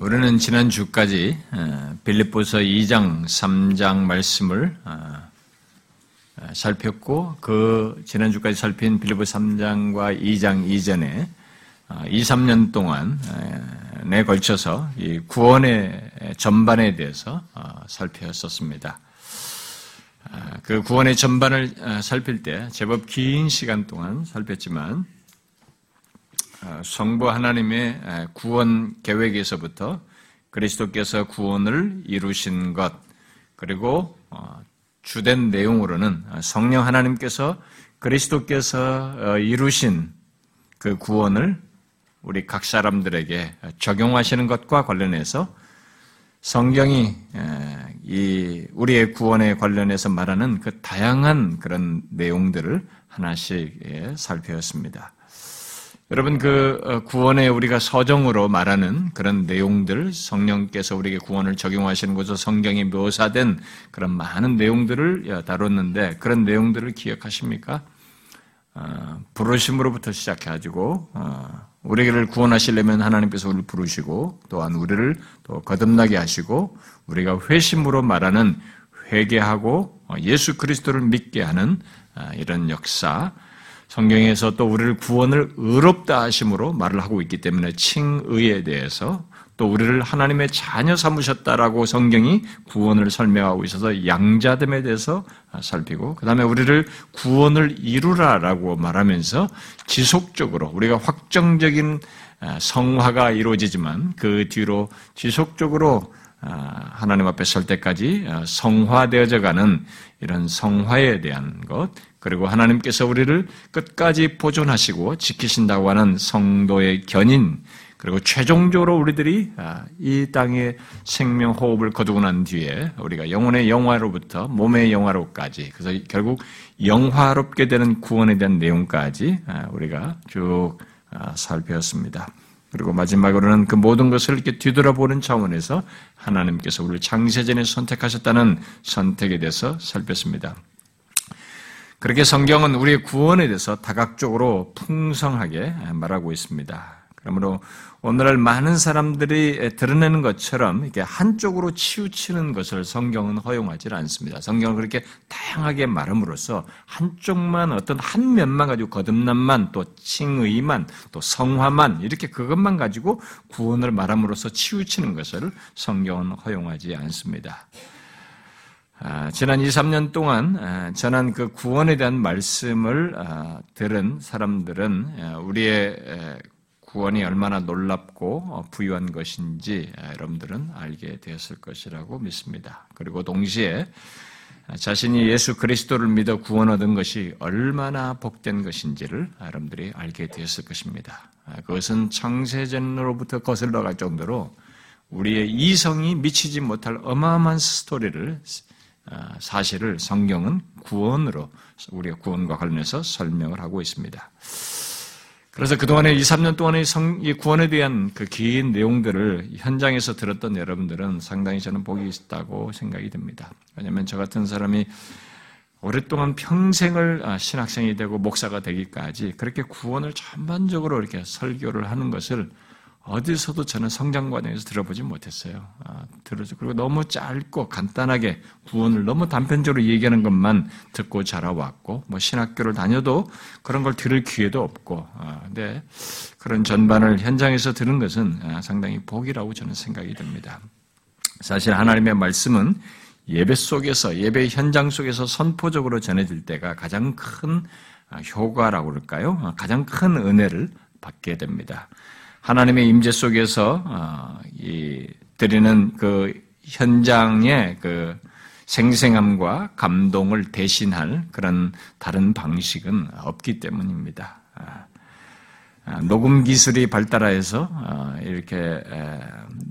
우리는 지난 주까지 빌립보서 2장, 3장 말씀을 어, 어, 살폈고 그 지난 주까지 살핀 빌립보 3장과 2장 이전에 2, 어, 3년 동안 내 걸쳐서 이 구원의 전반에 대해서 살폈었습니다. 그 구원의 전반을 살필 때 제법 긴 시간 동안 살폈지만 어, 성부 하나님의 구원 계획에서부터 그리스도께서 구원을 이루신 것, 그리고 어, 주된 내용으로는 성령 하나님께서 그리스도께서 어, 이루신 그 구원을 우리 각 사람들에게 적용하시는 것과 관련해서 성경이 이 우리의 구원에 관련해서 말하는 그 다양한 그런 내용들을 하나씩 살펴봤습니다. 여러분 그 어, 구원에 우리가 서정으로 말하는 그런 내용들 성령께서 우리에게 구원을 적용하시는 곳에서 성경에 묘사된 그런 많은 내용들을 다뤘는데 그런 내용들을 기억하십니까? 어, 부르심으로부터 시작해가지고 어, 우리를 구원하시려면 하나님께서 우리를 부르시고 또한 우리를 또 거듭나게 하시고 우리가 회심으로 말하는 회개하고 예수 그리스도를 믿게 하는 이런 역사 성경에서 또 우리를 구원을 의롭다 하심으로 말을 하고 있기 때문에 칭의에 대해서 또 우리를 하나님의 자녀 삼으셨다라고 성경이 구원을 설명하고 있어서 양자됨에 대해서 살피고 그 다음에 우리를 구원을 이루라라고 말하면서 지속적으로 우리가 확정적인 성화가 이루어지지만 그 뒤로 지속적으로 하나님 앞에 설 때까지 성화되어져 가는 이런 성화에 대한 것, 그리고 하나님께서 우리를 끝까지 보존하시고 지키신다고 하는 성도의 견인, 그리고 최종적으로 우리들이 아, 이 땅의 생명 호흡을 거두고 난 뒤에 우리가 영혼의 영화로부터 몸의 영화로까지 그래서 결국 영화롭게 되는 구원에 대한 내용까지 아, 우리가 쭉 아, 살펴봤습니다. 그리고 마지막으로는 그 모든 것을 이렇게 뒤돌아보는 차원에서 하나님께서 우리를 창세전에 선택하셨다는 선택에 대해서 살폈습니다. 그렇게 성경은 우리의 구원에 대해서 다각적으로 풍성하게 말하고 있습니다. 그러므로 오늘날 많은 사람들이 드러내는 것처럼 이렇게 한쪽으로 치우치는 것을 성경은 허용하지 않습니다. 성경은 그렇게 다양하게 말함으로써 한쪽만 어떤 한 면만 가지고 거듭남만 또 칭의만 또 성화만 이렇게 그것만 가지고 구원을 말함으로써 치우치는 것을 성경은 허용하지 않습니다. 아, 지난 2, 3년 동안 아, 전한 그 구원에 대한 말씀을 아, 들은 사람들은 우리의 구원이 얼마나 놀랍고 어, 부유한 것인지 여러분들은 알게 되었을 것이라고 믿습니다. 그리고 동시에 자신이 예수 그리스도를 믿어 구원 얻은 것이 얼마나 복된 것인지를 여러분들이 알게 되었을 것입니다. 그것은 창세전으로부터 거슬러 갈 정도로 우리의 이성이 미치지 못할 어마어마한 스토리를 아, 사실을 성경은 구원으로 우리가 구원과 관련해서 설명을 하고 있습니다. 그래서 그동안에 2, 3년 동안의 성, 이 구원에 대한 그 긴 내용들을 현장에서 들었던 여러분들은 상당히 저는 복이 있다고 생각이 듭니다. 왜냐하면 저 같은 사람이 오랫동안 평생을 아, 신학생이 되고 목사가 되기까지 그렇게 구원을 전반적으로 이렇게 설교를 하는 것을 어디서도 저는 성장 과정에서 들어보지 못했어요. 아, 들어서 그리고 너무 짧고 간단하게 구원을 너무 단편적으로 얘기하는 것만 듣고 자라왔고, 뭐 신학교를 다녀도 그런 걸 들을 기회도 없고, 아, 근데 그런 전반을 현장에서 들은 것은 아, 상당히 복이라고 저는 생각이 듭니다. 사실 하나님의 말씀은 예배 속에서 예배 현장 속에서 선포적으로 전해질 때가 가장 큰 아, 효과라고 그럴까요? 가장 큰 은혜를 받게 됩니다. 하나님의 임재 속에서 어, 드리는 그 현장의 그 생생함과 감동을 대신할 그런 다른 방식은 없기 때문입니다. 아, 아, 녹음 기술이 발달하여서 어, 이렇게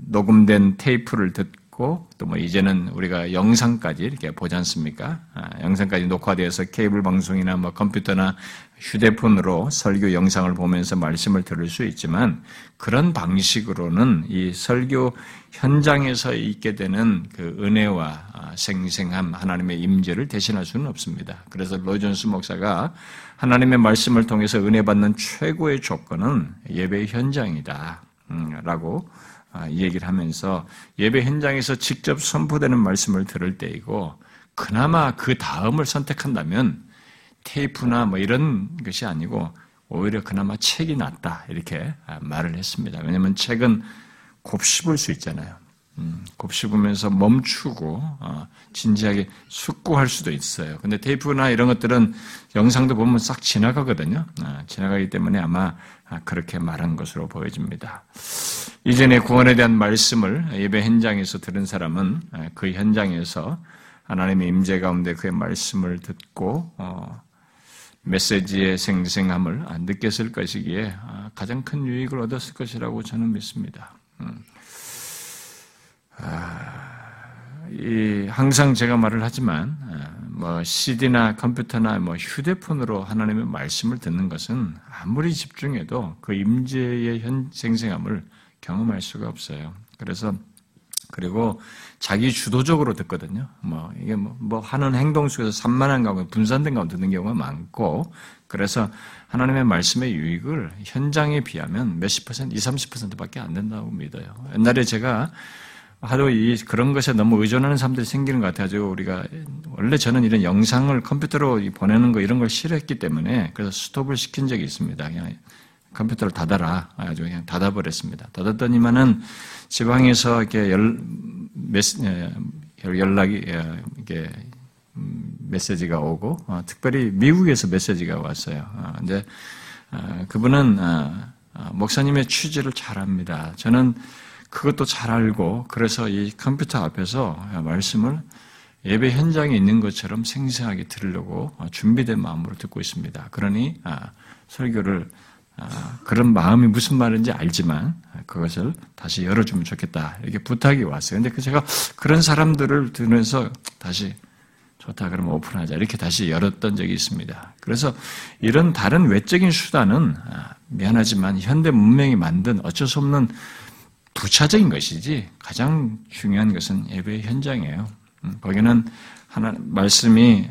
녹음된 테이프를 듣고 또 뭐 이제는 우리가 영상까지 이렇게 보지 않습니까? 아, 영상까지 녹화되어서 케이블 방송이나 뭐 컴퓨터나 휴대폰으로 설교 영상을 보면서 말씀을 들을 수 있지만 그런 방식으로는 이 설교 현장에서 있게 되는 그 은혜와 아, 생생함 하나님의 임재를 대신할 수는 없습니다. 그래서 로이존스 목사가 하나님의 말씀을 통해서 은혜 받는 최고의 조건은 예배 현장이다. 라고 얘기를 하면서 예배 현장에서 직접 선포되는 말씀을 들을 때이고 그나마 그 다음을 선택한다면 테이프나 뭐 이런 것이 아니고 오히려 그나마 책이 낫다 이렇게 말을 했습니다. 왜냐하면 책은 곱씹을 수 있잖아요. 음, 곱씹으면서 멈추고 어, 진지하게 숙고할 수도 있어요. 근데 테이프나 이런 것들은 영상도 보면 싹 지나가거든요. 아, 지나가기 때문에 아마 아, 그렇게 말한 것으로 보여집니다. 이전에 구원에 대한 말씀을 예배 현장에서 들은 사람은 아, 그 현장에서 하나님의 임재 가운데 그의 말씀을 듣고 어, 메시지의 생생함을 느꼈을 것이기에 가장 큰 유익을 얻었을 것이라고 저는 믿습니다. 음. 이 항상 제가 말을 하지만 뭐 CD나 컴퓨터나 뭐 휴대폰으로 하나님의 말씀을 듣는 것은 아무리 집중해도 그 임재의 현 생생함을 경험할 수가 없어요. 그래서 그리고 자기 주도적으로 듣거든요. 뭐 이게 뭐, 뭐 하는 행동 속에서 산만한 가운데 분산된 가운데 듣는 경우가 많고 그래서 하나님의 말씀의 유익을 현장에 비하면 몇십 퍼센트, 20, 30%밖에 안 된다고 믿어요. 옛날에 제가 하도 이 그런 것에 너무 의존하는 사람들이 생기는 것 같아가지고 우리가 원래 저는 이런 영상을 컴퓨터로 보내는 거 이런 걸 싫어했기 때문에 그래서 스톱을 시킨 적이 있습니다. 그냥 컴퓨터를 닫아라. 아주 그냥 닫아버렸습니다. 닫았더니만은 지방에서 이렇게 열, 메시, 예, 연락이, 예, 이게, 음, 메시지가 오고, 어, 특별히 미국에서 메시지가 왔어요. 어, 근데, 어, 그분은, 어, 어, 목사님의 취지를 잘 합니다. 저는 그것도 잘 알고 그래서 이 컴퓨터 앞에서 말씀을 예배 현장에 있는 것처럼 생생하게 들으려고 준비된 마음으로 듣고 있습니다. 그러니 아, 설교를 아, 그런 마음이 무슨 말인지 알지만 그것을 다시 열어주면 좋겠다 이렇게 부탁이 왔어요. 근데 그 제가 그런 사람들을 들으면서 다시 좋다 그러면 오픈하자 이렇게 다시 열었던 적이 있습니다. 그래서 이런 다른 외적인 수단은 아, 미안하지만 현대 문명이 만든 어쩔 수 없는 부차적인 것이지 가장 중요한 것은 예배 현장이에요. 음, 거기는 하나 말씀이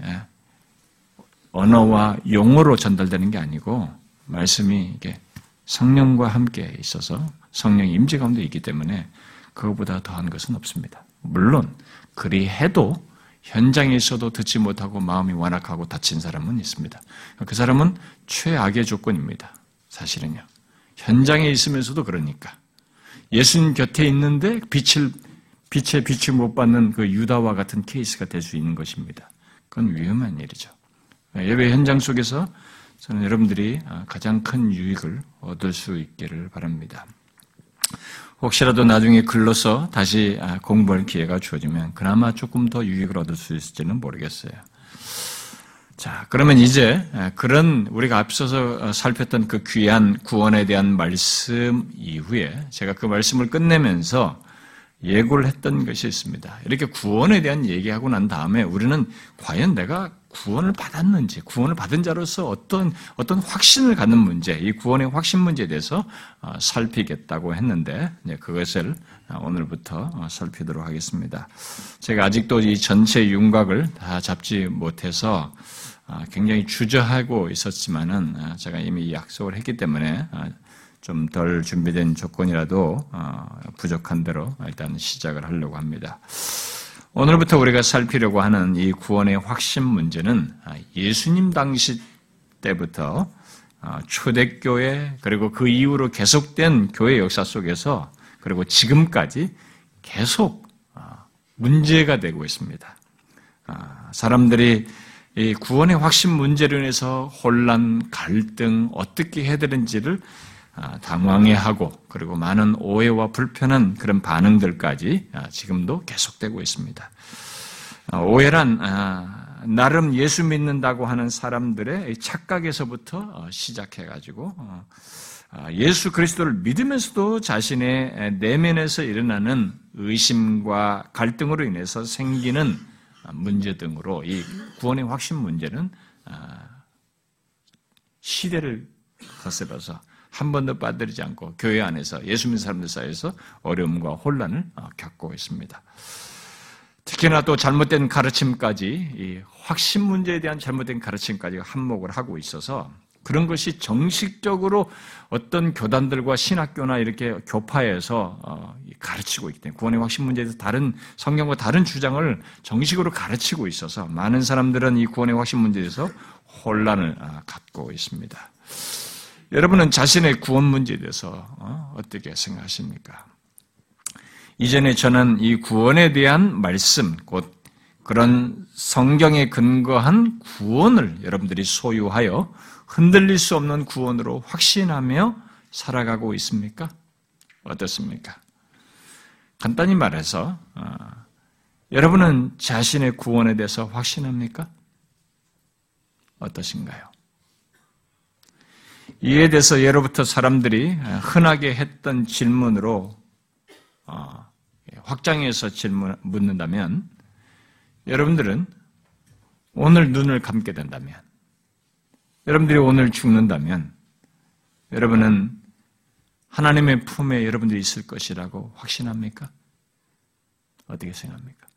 언어와 용어로 전달되는 게 아니고 말씀이 이게 성령과 함께 있어서 성령 임재 가운데 있기 때문에 그것보다 더한 것은 없습니다. 물론 그리 해도 현장에 있어도 듣지 못하고 마음이 완악하고 다친 사람은 있습니다. 그 사람은 최악의 조건입니다. 사실은요. 현장에 있으면서도 그러니까. 예수님 곁에 있는데 빛을 빛의 빛을 못 받는 그 유다와 같은 케이스가 될 수 있는 것입니다. 그건 위험한 일이죠. 예배 현장 속에서 저는 여러분들이 가장 큰 유익을 얻을 수 있기를 바랍니다. 혹시라도 나중에 글로서 다시 공부할 기회가 주어지면 그나마 조금 더 유익을 얻을 수 있을지는 모르겠어요. 자, 그러면 이제 그런 우리가 앞서서 어, 살폈던 그 귀한 구원에 대한 말씀 이후에 제가 그 말씀을 끝내면서 예고를 했던 것이 있습니다. 이렇게 구원에 대한 얘기하고 난 다음에 우리는 과연 내가 구원을 받았는지, 구원을 받은 자로서 어떤, 어떤 확신을 갖는 문제, 이 구원의 확신 문제에 대해서 어, 살피겠다고 했는데, 그것을 어, 오늘부터 살피도록 하겠습니다. 제가 아직도 이 전체 윤곽을 다 잡지 못해서 아, 굉장히 주저하고 있었지만은 아, 제가 이미 약속을 했기 때문에 아, 좀덜 준비된 조건이라도 부족한 대로 일단 시작을 하려고 합니다. 오늘부터 우리가 살피려고 하는 이 구원의 확신 문제는 예수님 당시 때부터 초대교회 그리고 그 이후로 계속된 교회 역사 속에서 그리고 지금까지 계속 문제가 되고 있습니다. 사람들이 이 구원의 확신 문제로 인해서 혼란, 갈등, 어떻게 해야 되는지를 아, 당황해하고 그리고 많은 오해와 불편한 그런 반응들까지 아, 지금도 계속되고 있습니다. 아, 오해란 나름 예수 믿는다고 하는 사람들의 착각에서부터 어, 시작해가지고 어, 예수 그리스도를 믿으면서도 자신의 내면에서 일어나는 의심과 갈등으로 인해서 생기는 문제 등으로 이 구원의 확신 문제는 아, 시대를 거슬러서 한 번도 빠뜨리지 않고 교회 안에서 예수 믿는 사람들 사이에서 어려움과 혼란을 어, 겪고 있습니다. 특히나 또 잘못된 가르침까지 이 확신 문제에 대한 잘못된 가르침까지 한몫을 하고 있어서 그런 것이 정식적으로 어떤 교단들과 신학교나 이렇게 교파에서 어, 가르치고 있기 때문에 구원의 확신 문제에 대해서 다른 성경과 다른 주장을 정식으로 가르치고 있어서 많은 사람들은 이 구원의 확신 문제에 대해서 혼란을 아, 갖고 있습니다. 여러분은 자신의 구원 문제에 대해서 어, 어떻게 생각하십니까? 이전에 저는 이 구원에 대한 말씀, 곧 그런 성경에 근거한 구원을 여러분들이 소유하여 흔들릴 수 없는 구원으로 확신하며 살아가고 있습니까? 어떻습니까? 간단히 말해서 어, 여러분은 자신의 구원에 대해서 확신합니까? 어떠신가요? 이에 대해서 예로부터 사람들이 흔하게 했던 질문으로 어, 확장해서 질문 묻는다면 여러분들은 오늘 눈을 감게 된다면 여러분들이 오늘 죽는다면 여러분은 하나님의 품에 여러분들이 있을 것이라고 확신합니까? 어떻게 생각합니까?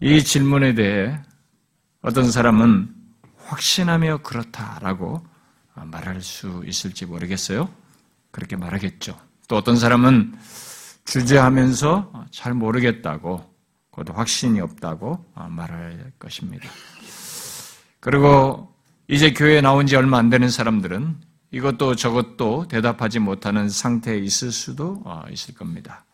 이 질문에 대해 어떤 사람은 확신하며 그렇다라고 말할 수 있을지 모르겠어요. 그렇게 말하겠죠. 또 어떤 사람은 주저하면서 잘 모르겠다고, 그것도 확신이 없다고 말할 것입니다. 그리고 이제 교회에 나온 지 얼마 안 되는 사람들은 이것도 저것도 대답하지 못하는 상태에 있을 수도 어, 있을 겁니다.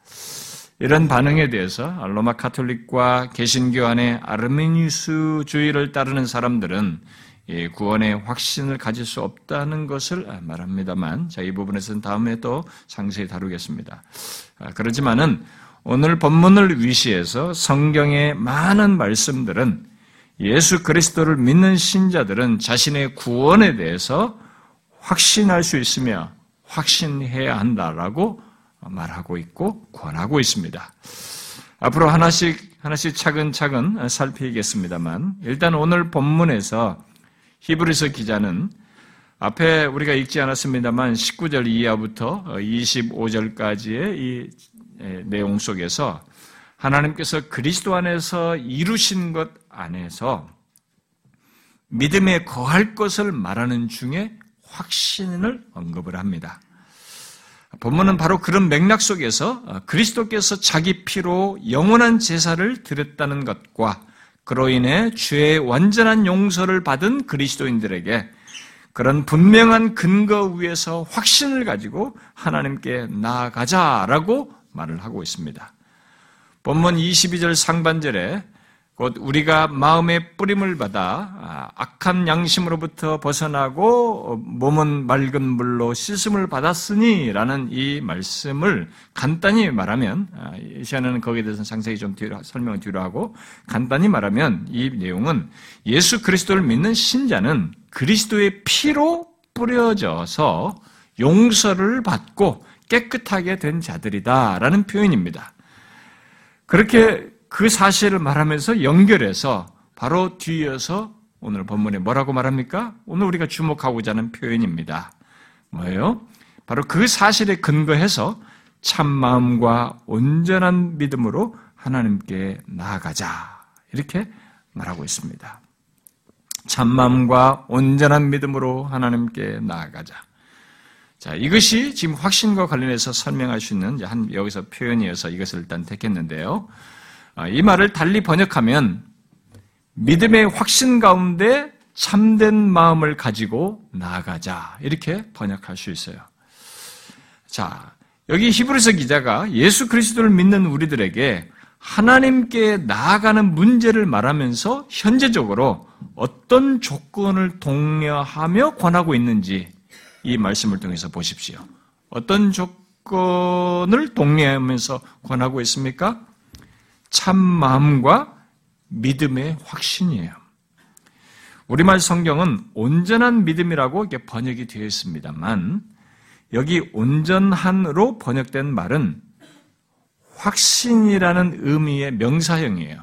이런 반응에 대해서 로마 카톨릭과 개신교 안에 아르메니우스주의를 따르는 사람들은 구원의 확신을 가질 수 없다는 것을 말합니다만, 자, 이 부분에서는 다음에 또 상세히 다루겠습니다. 아, 그렇지만은 오늘 본문을 위시해서 성경의 많은 말씀들은 예수 그리스도를 믿는 신자들은 자신의 구원에 대해서 확신할 수 있으며 확신해야 한다라고 말하고 있고 권하고 있습니다. 앞으로 하나씩 하나씩 차근차근 살피겠습니다만 일단 오늘 본문에서 히브리서 기자는 앞에 우리가 읽지 않았습니다만 19절 이하부터 25절까지의 이 내용 속에서 하나님께서 그리스도 안에서 이루신 것 안에서 믿음에 거할 것을 말하는 중에 확신을 언급을 합니다. 본문은 바로 그런 맥락 속에서 그리스도께서 자기 피로 영원한 제사를 드렸다는 것과 그로 인해 죄의 완전한 용서를 받은 그리스도인들에게 그런 분명한 근거 위에서 확신을 가지고 하나님께 나아가자라고 말을 하고 있습니다. 본문 22절 상반절에 곧 우리가 마음의 뿌림을 받아 아, 악한 양심으로부터 벗어나고 몸은 맑은 물로 씻음을 받았으니라는 이 말씀을 간단히 말하면 아, 이 시간에는 거기에 대해서 상세히 좀 뒤로, 설명을 뒤로 하고 간단히 말하면 이 내용은 예수 그리스도를 믿는 신자는 그리스도의 피로 뿌려져서 용서를 받고 깨끗하게 된 자들이다라는 표현입니다. 그렇게 그 사실을 말하면서 연결해서 바로 뒤이어서 오늘 본문에 뭐라고 말합니까? 오늘 우리가 주목하고자 하는 표현입니다. 뭐예요? 바로 그 사실에 근거해서 참 마음과 온전한 믿음으로 하나님께 나아가자. 이렇게 말하고 있습니다. 참 마음과 온전한 믿음으로 하나님께 나아가자. 자, 이것이 지금 확신과 관련해서 설명할 수 있는 한 여기서 표현이어서 이것을 일단 택했는데요. 아, 이 말을 달리 번역하면 믿음의 확신 가운데 참된 마음을 가지고 나아가자. 이렇게 번역할 수 있어요. 자, 여기 히브리서 기자가 예수 그리스도를 믿는 우리들에게 하나님께 나아가는 문제를 말하면서 현재적으로 어떤 조건을 독려하며 권하고 있는지 이 말씀을 통해서 보십시오. 어떤 조건을 독려하면서 권하고 있습니까? 참 마음과 믿음의 확신이에요. 우리말 성경은 온전한 믿음이라고 이렇게 번역이 되어 있습니다만 여기 온전한으로 번역된 말은 확신이라는 의미의 명사형이에요.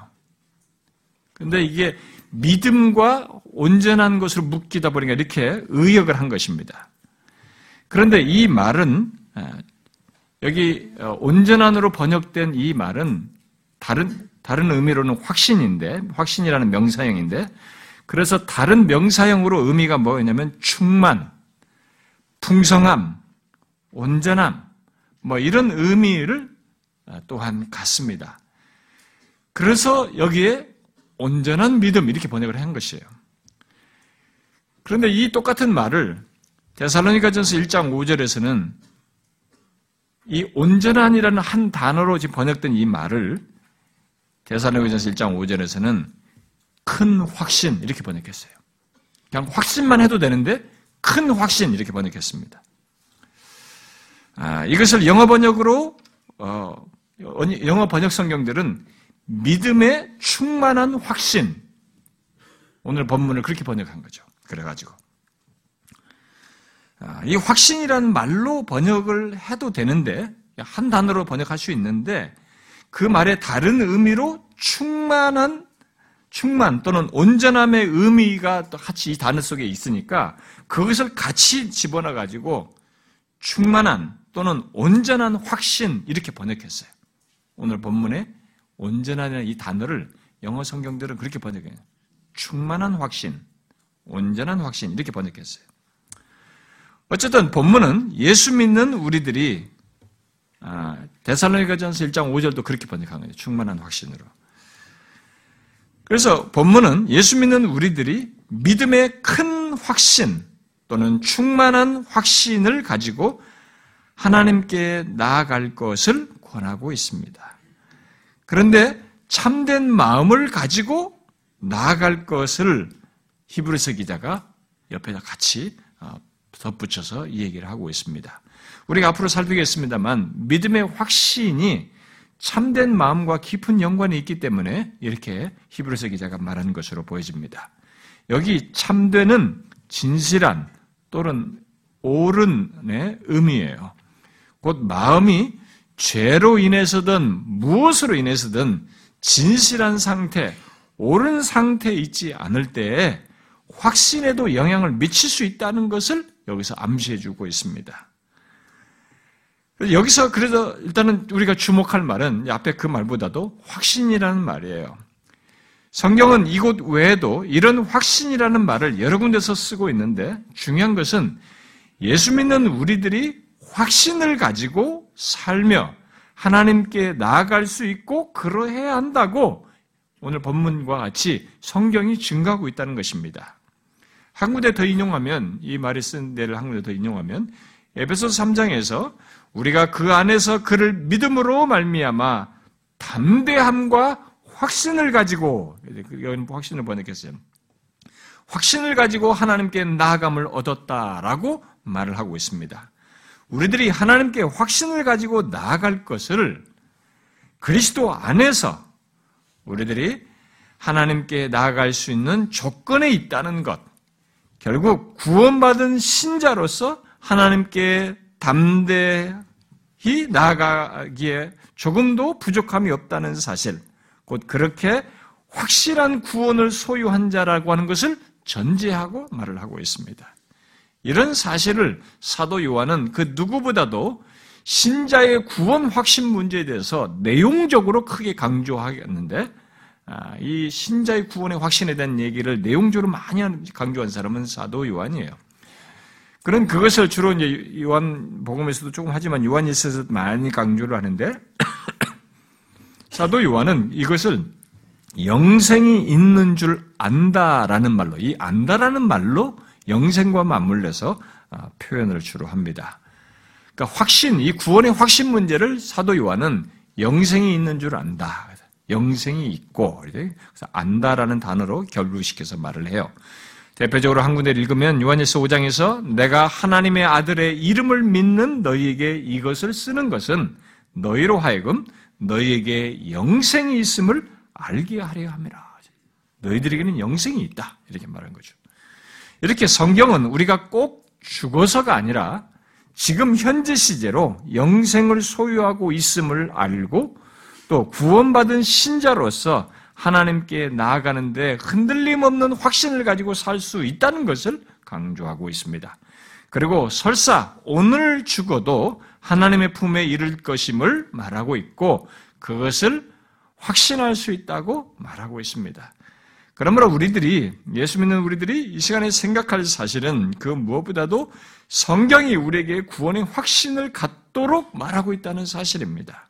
근데 이게 믿음과 온전한 것으로 묶이다 보니까 이렇게 의역을 한 것입니다. 그런데 이 말은 여기 어, 온전한으로 번역된 이 말은 다른, 다른 의미로는 확신인데, 확신이라는 명사형인데, 그래서 다른 명사형으로 의미가 뭐냐면 충만, 풍성함, 온전함, 뭐 이런 의미를 또한 갖습니다. 그래서 여기에 온전한 믿음 이렇게 번역을 한 것이에요. 그런데 이 똑같은 말을 데살로니가전서 1장 5절에서는 이 온전한이라는 한 단어로 지금 번역된 이 말을 데살로니가전서 1장 5절에서는 큰 확신 이렇게 번역했어요. 그냥 확신만 해도 되는데 큰 확신 이렇게 번역했습니다. 아, 이것을 영어 번역으로 어, 영어 번역 성경들은 믿음의 충만한 확신 오늘 본문을 그렇게 번역한 거죠. 그래가지고 아, 이 확신이라는 말로 번역을 해도 되는데 한 단어로 번역할 수 있는데 그 말의 다른 의미로 충만한 충만 또는 온전함의 의미가 또 같이 이 단어 속에 있으니까 그것을 같이 집어넣어 가지고 충만한 또는 온전한 확신 이렇게 번역했어요. 오늘 본문에 온전하는 이 단어를 영어 성경들은 그렇게 번역해요. 충만한 확신, 온전한 확신 이렇게 번역했어요. 어쨌든 본문은 예수 믿는 우리들이 아, 데살로니가전서 1장 5절도 그렇게 번역한 거예요. 충만한 확신으로. 그래서 본문은 예수 믿는 우리들이 믿음의 큰 확신 또는 충만한 확신을 가지고 하나님께 나아갈 것을 권하고 있습니다. 그런데 참된 마음을 가지고 나아갈 것을 히브리서 기자가 옆에다 같이 어, 덧붙여서 이 얘기를 하고 있습니다. 우리가 앞으로 살피겠습니다만 믿음의 확신이 참된 마음과 깊은 연관이 있기 때문에 이렇게 히브리서 기자가 말하는 것으로 보여집니다. 여기 참되는 진실한 또는 옳은의 의미예요. 곧 마음이 죄로 인해서든 무엇으로 인해서든 진실한 상태, 옳은 상태에 있지 않을 때에 확신에도 영향을 미칠 수 있다는 것을 여기서 암시해 주고 있습니다. 여기서 그래서 일단은 우리가 주목할 말은 앞에 그 말보다도 확신이라는 말이에요. 성경은 이곳 외에도 이런 확신이라는 말을 여러 군데서 쓰고 있는데 중요한 것은 예수 믿는 우리들이 확신을 가지고 살며 하나님께 나아갈 수 있고 그러해야 한다고 오늘 본문과 같이 성경이 증가하고 있다는 것입니다. 한 군데 더 인용하면 이 말이 쓴 데를 한 군데 더 인용하면 에베소 3장에서 우리가 그 안에서 그를 믿음으로 말미암아 담대함과 확신을 가지고 여기 확신을 번역했어요. 확신을 가지고 하나님께 나아감을 얻었다라고 말을 하고 있습니다. 우리들이 하나님께 확신을 가지고 나아갈 것을 그리스도 안에서 우리들이 하나님께 나아갈 수 있는 조건에 있다는 것, 결국 구원받은 신자로서 하나님께 담대히 나아가기에 조금도 부족함이 없다는 사실, 곧 그렇게 확실한 구원을 소유한 자라고 하는 것을 전제하고 말을 하고 있습니다. 이런 사실을 사도 요한은 그 누구보다도 신자의 구원 확신 문제에 대해서 내용적으로 크게 강조하겠는데 아, 이 신자의 구원의 확신에 대한 얘기를 내용적으로 많이 강조한 사람은 사도 요한이에요. 그런 그것을 주로 이제 요한 복음에서도 조금 하지만 요한일서에서 많이 강조를 하는데 사도 요한은 이것을 영생이 있는 줄 안다라는 말로 이 안다라는 말로 영생과 맞물려서 아, 표현을 주로 합니다. 그러니까 확신, 이 구원의 확신 문제를 사도 요한은 영생이 있는 줄 안다. 영생이 있고, 그래서 안다라는 단어로 결부시켜서 말을 해요. 대표적으로 한 군데 읽으면 요한일서 5장에서 내가 하나님의 아들의 이름을 믿는 너희에게 이것을 쓰는 것은 너희로 하여금 너희에게 영생이 있음을 알게 하려 함이라. 너희들에게는 영생이 있다. 이렇게 말한 거죠. 이렇게 성경은 우리가 꼭 죽어서가 아니라 지금 현재 시제로 영생을 소유하고 있음을 알고 또 구원받은 신자로서 하나님께 나아가는데 흔들림 없는 확신을 가지고 살 수 있다는 것을 강조하고 있습니다. 그리고 설사 오늘 죽어도 하나님의 품에 이를 것임을 말하고 있고 그것을 확신할 수 있다고 말하고 있습니다. 그러므로 우리들이, 예수 믿는 우리들이 이 시간에 생각할 사실은 그 무엇보다도 성경이 우리에게 구원의 확신을 갖도록 말하고 있다는 사실입니다.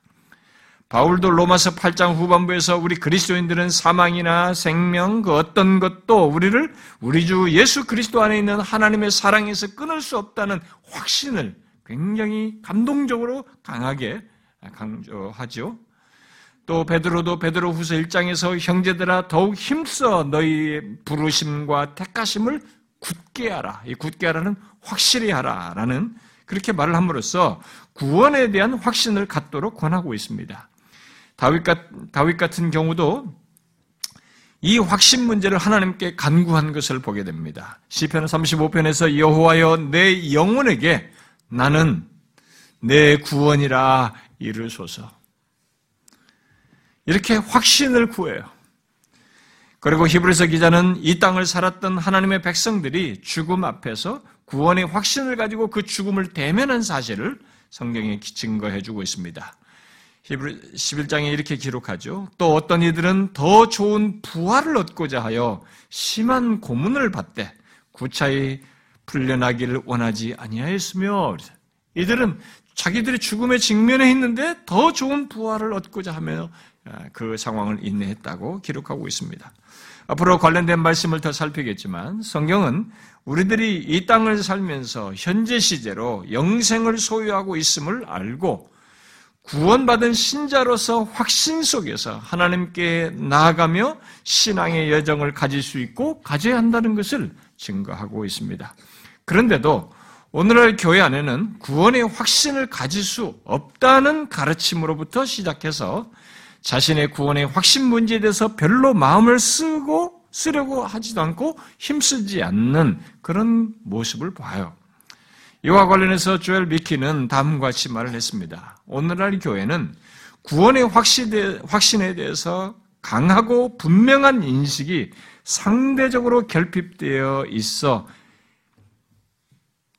바울도 로마서 8장 후반부에서 우리 그리스도인들은 사망이나 생명 그 어떤 것도 우리를 우리 주 예수 그리스도 안에 있는 하나님의 사랑에서 끊을 수 없다는 확신을 굉장히 감동적으로 강하게 강조하죠. 또 베드로도 베드로 후서 1장에서 형제들아 더욱 힘써 너희의 부르심과 택하심을 굳게 하라. 이 굳게 하라는 확실히 하라라는 그렇게 말을 함으로써 구원에 대한 확신을 갖도록 권하고 있습니다. 다윗, 다윗 같은 경우도 이 확신 문제를 하나님께 간구한 것을 보게 됩니다. 시편 35편에서 여호와여 내 영혼에게 나는 내 구원이라 이르소서. 이렇게 확신을 구해요. 그리고 히브리서 기자는 이 땅을 살았던 하나님의 백성들이 죽음 앞에서 구원의 확신을 가지고 그 죽음을 대면한 사실을 성경에 증거해 주고 있습니다. 히브리 11장에 이렇게 기록하죠. 또 어떤 이들은 더 좋은 부활을 얻고자 하여 심한 고문을 받되 구차히 풀려나기를 원하지 아니하였으며 이들은 자기들이 죽음에 직면해 있는데 더 좋은 부활을 얻고자 하며 아, 그 상황을 인내했다고 기록하고 있습니다. 앞으로 관련된 말씀을 더 살피겠지만 성경은 우리들이 이 땅을 살면서 현재 시제로 영생을 소유하고 있음을 알고 구원받은 신자로서 확신 속에서 하나님께 나아가며 신앙의 여정을 가질 수 있고 가져야 한다는 것을 증거하고 있습니다. 그런데도 오늘날 교회 안에는 구원의 확신을 가질 수 없다는 가르침으로부터 시작해서 자신의 구원의 확신 문제에 대해서 별로 마음을 쓰고 쓰려고 하지도 않고 힘쓰지 않는 그런 모습을 봐요. 이와 관련해서 조엘 미키는 다음과 같이 말을 했습니다. 오늘날 교회는 구원의 확신에 대해서 강하고 분명한 인식이 상대적으로 결핍되어 있어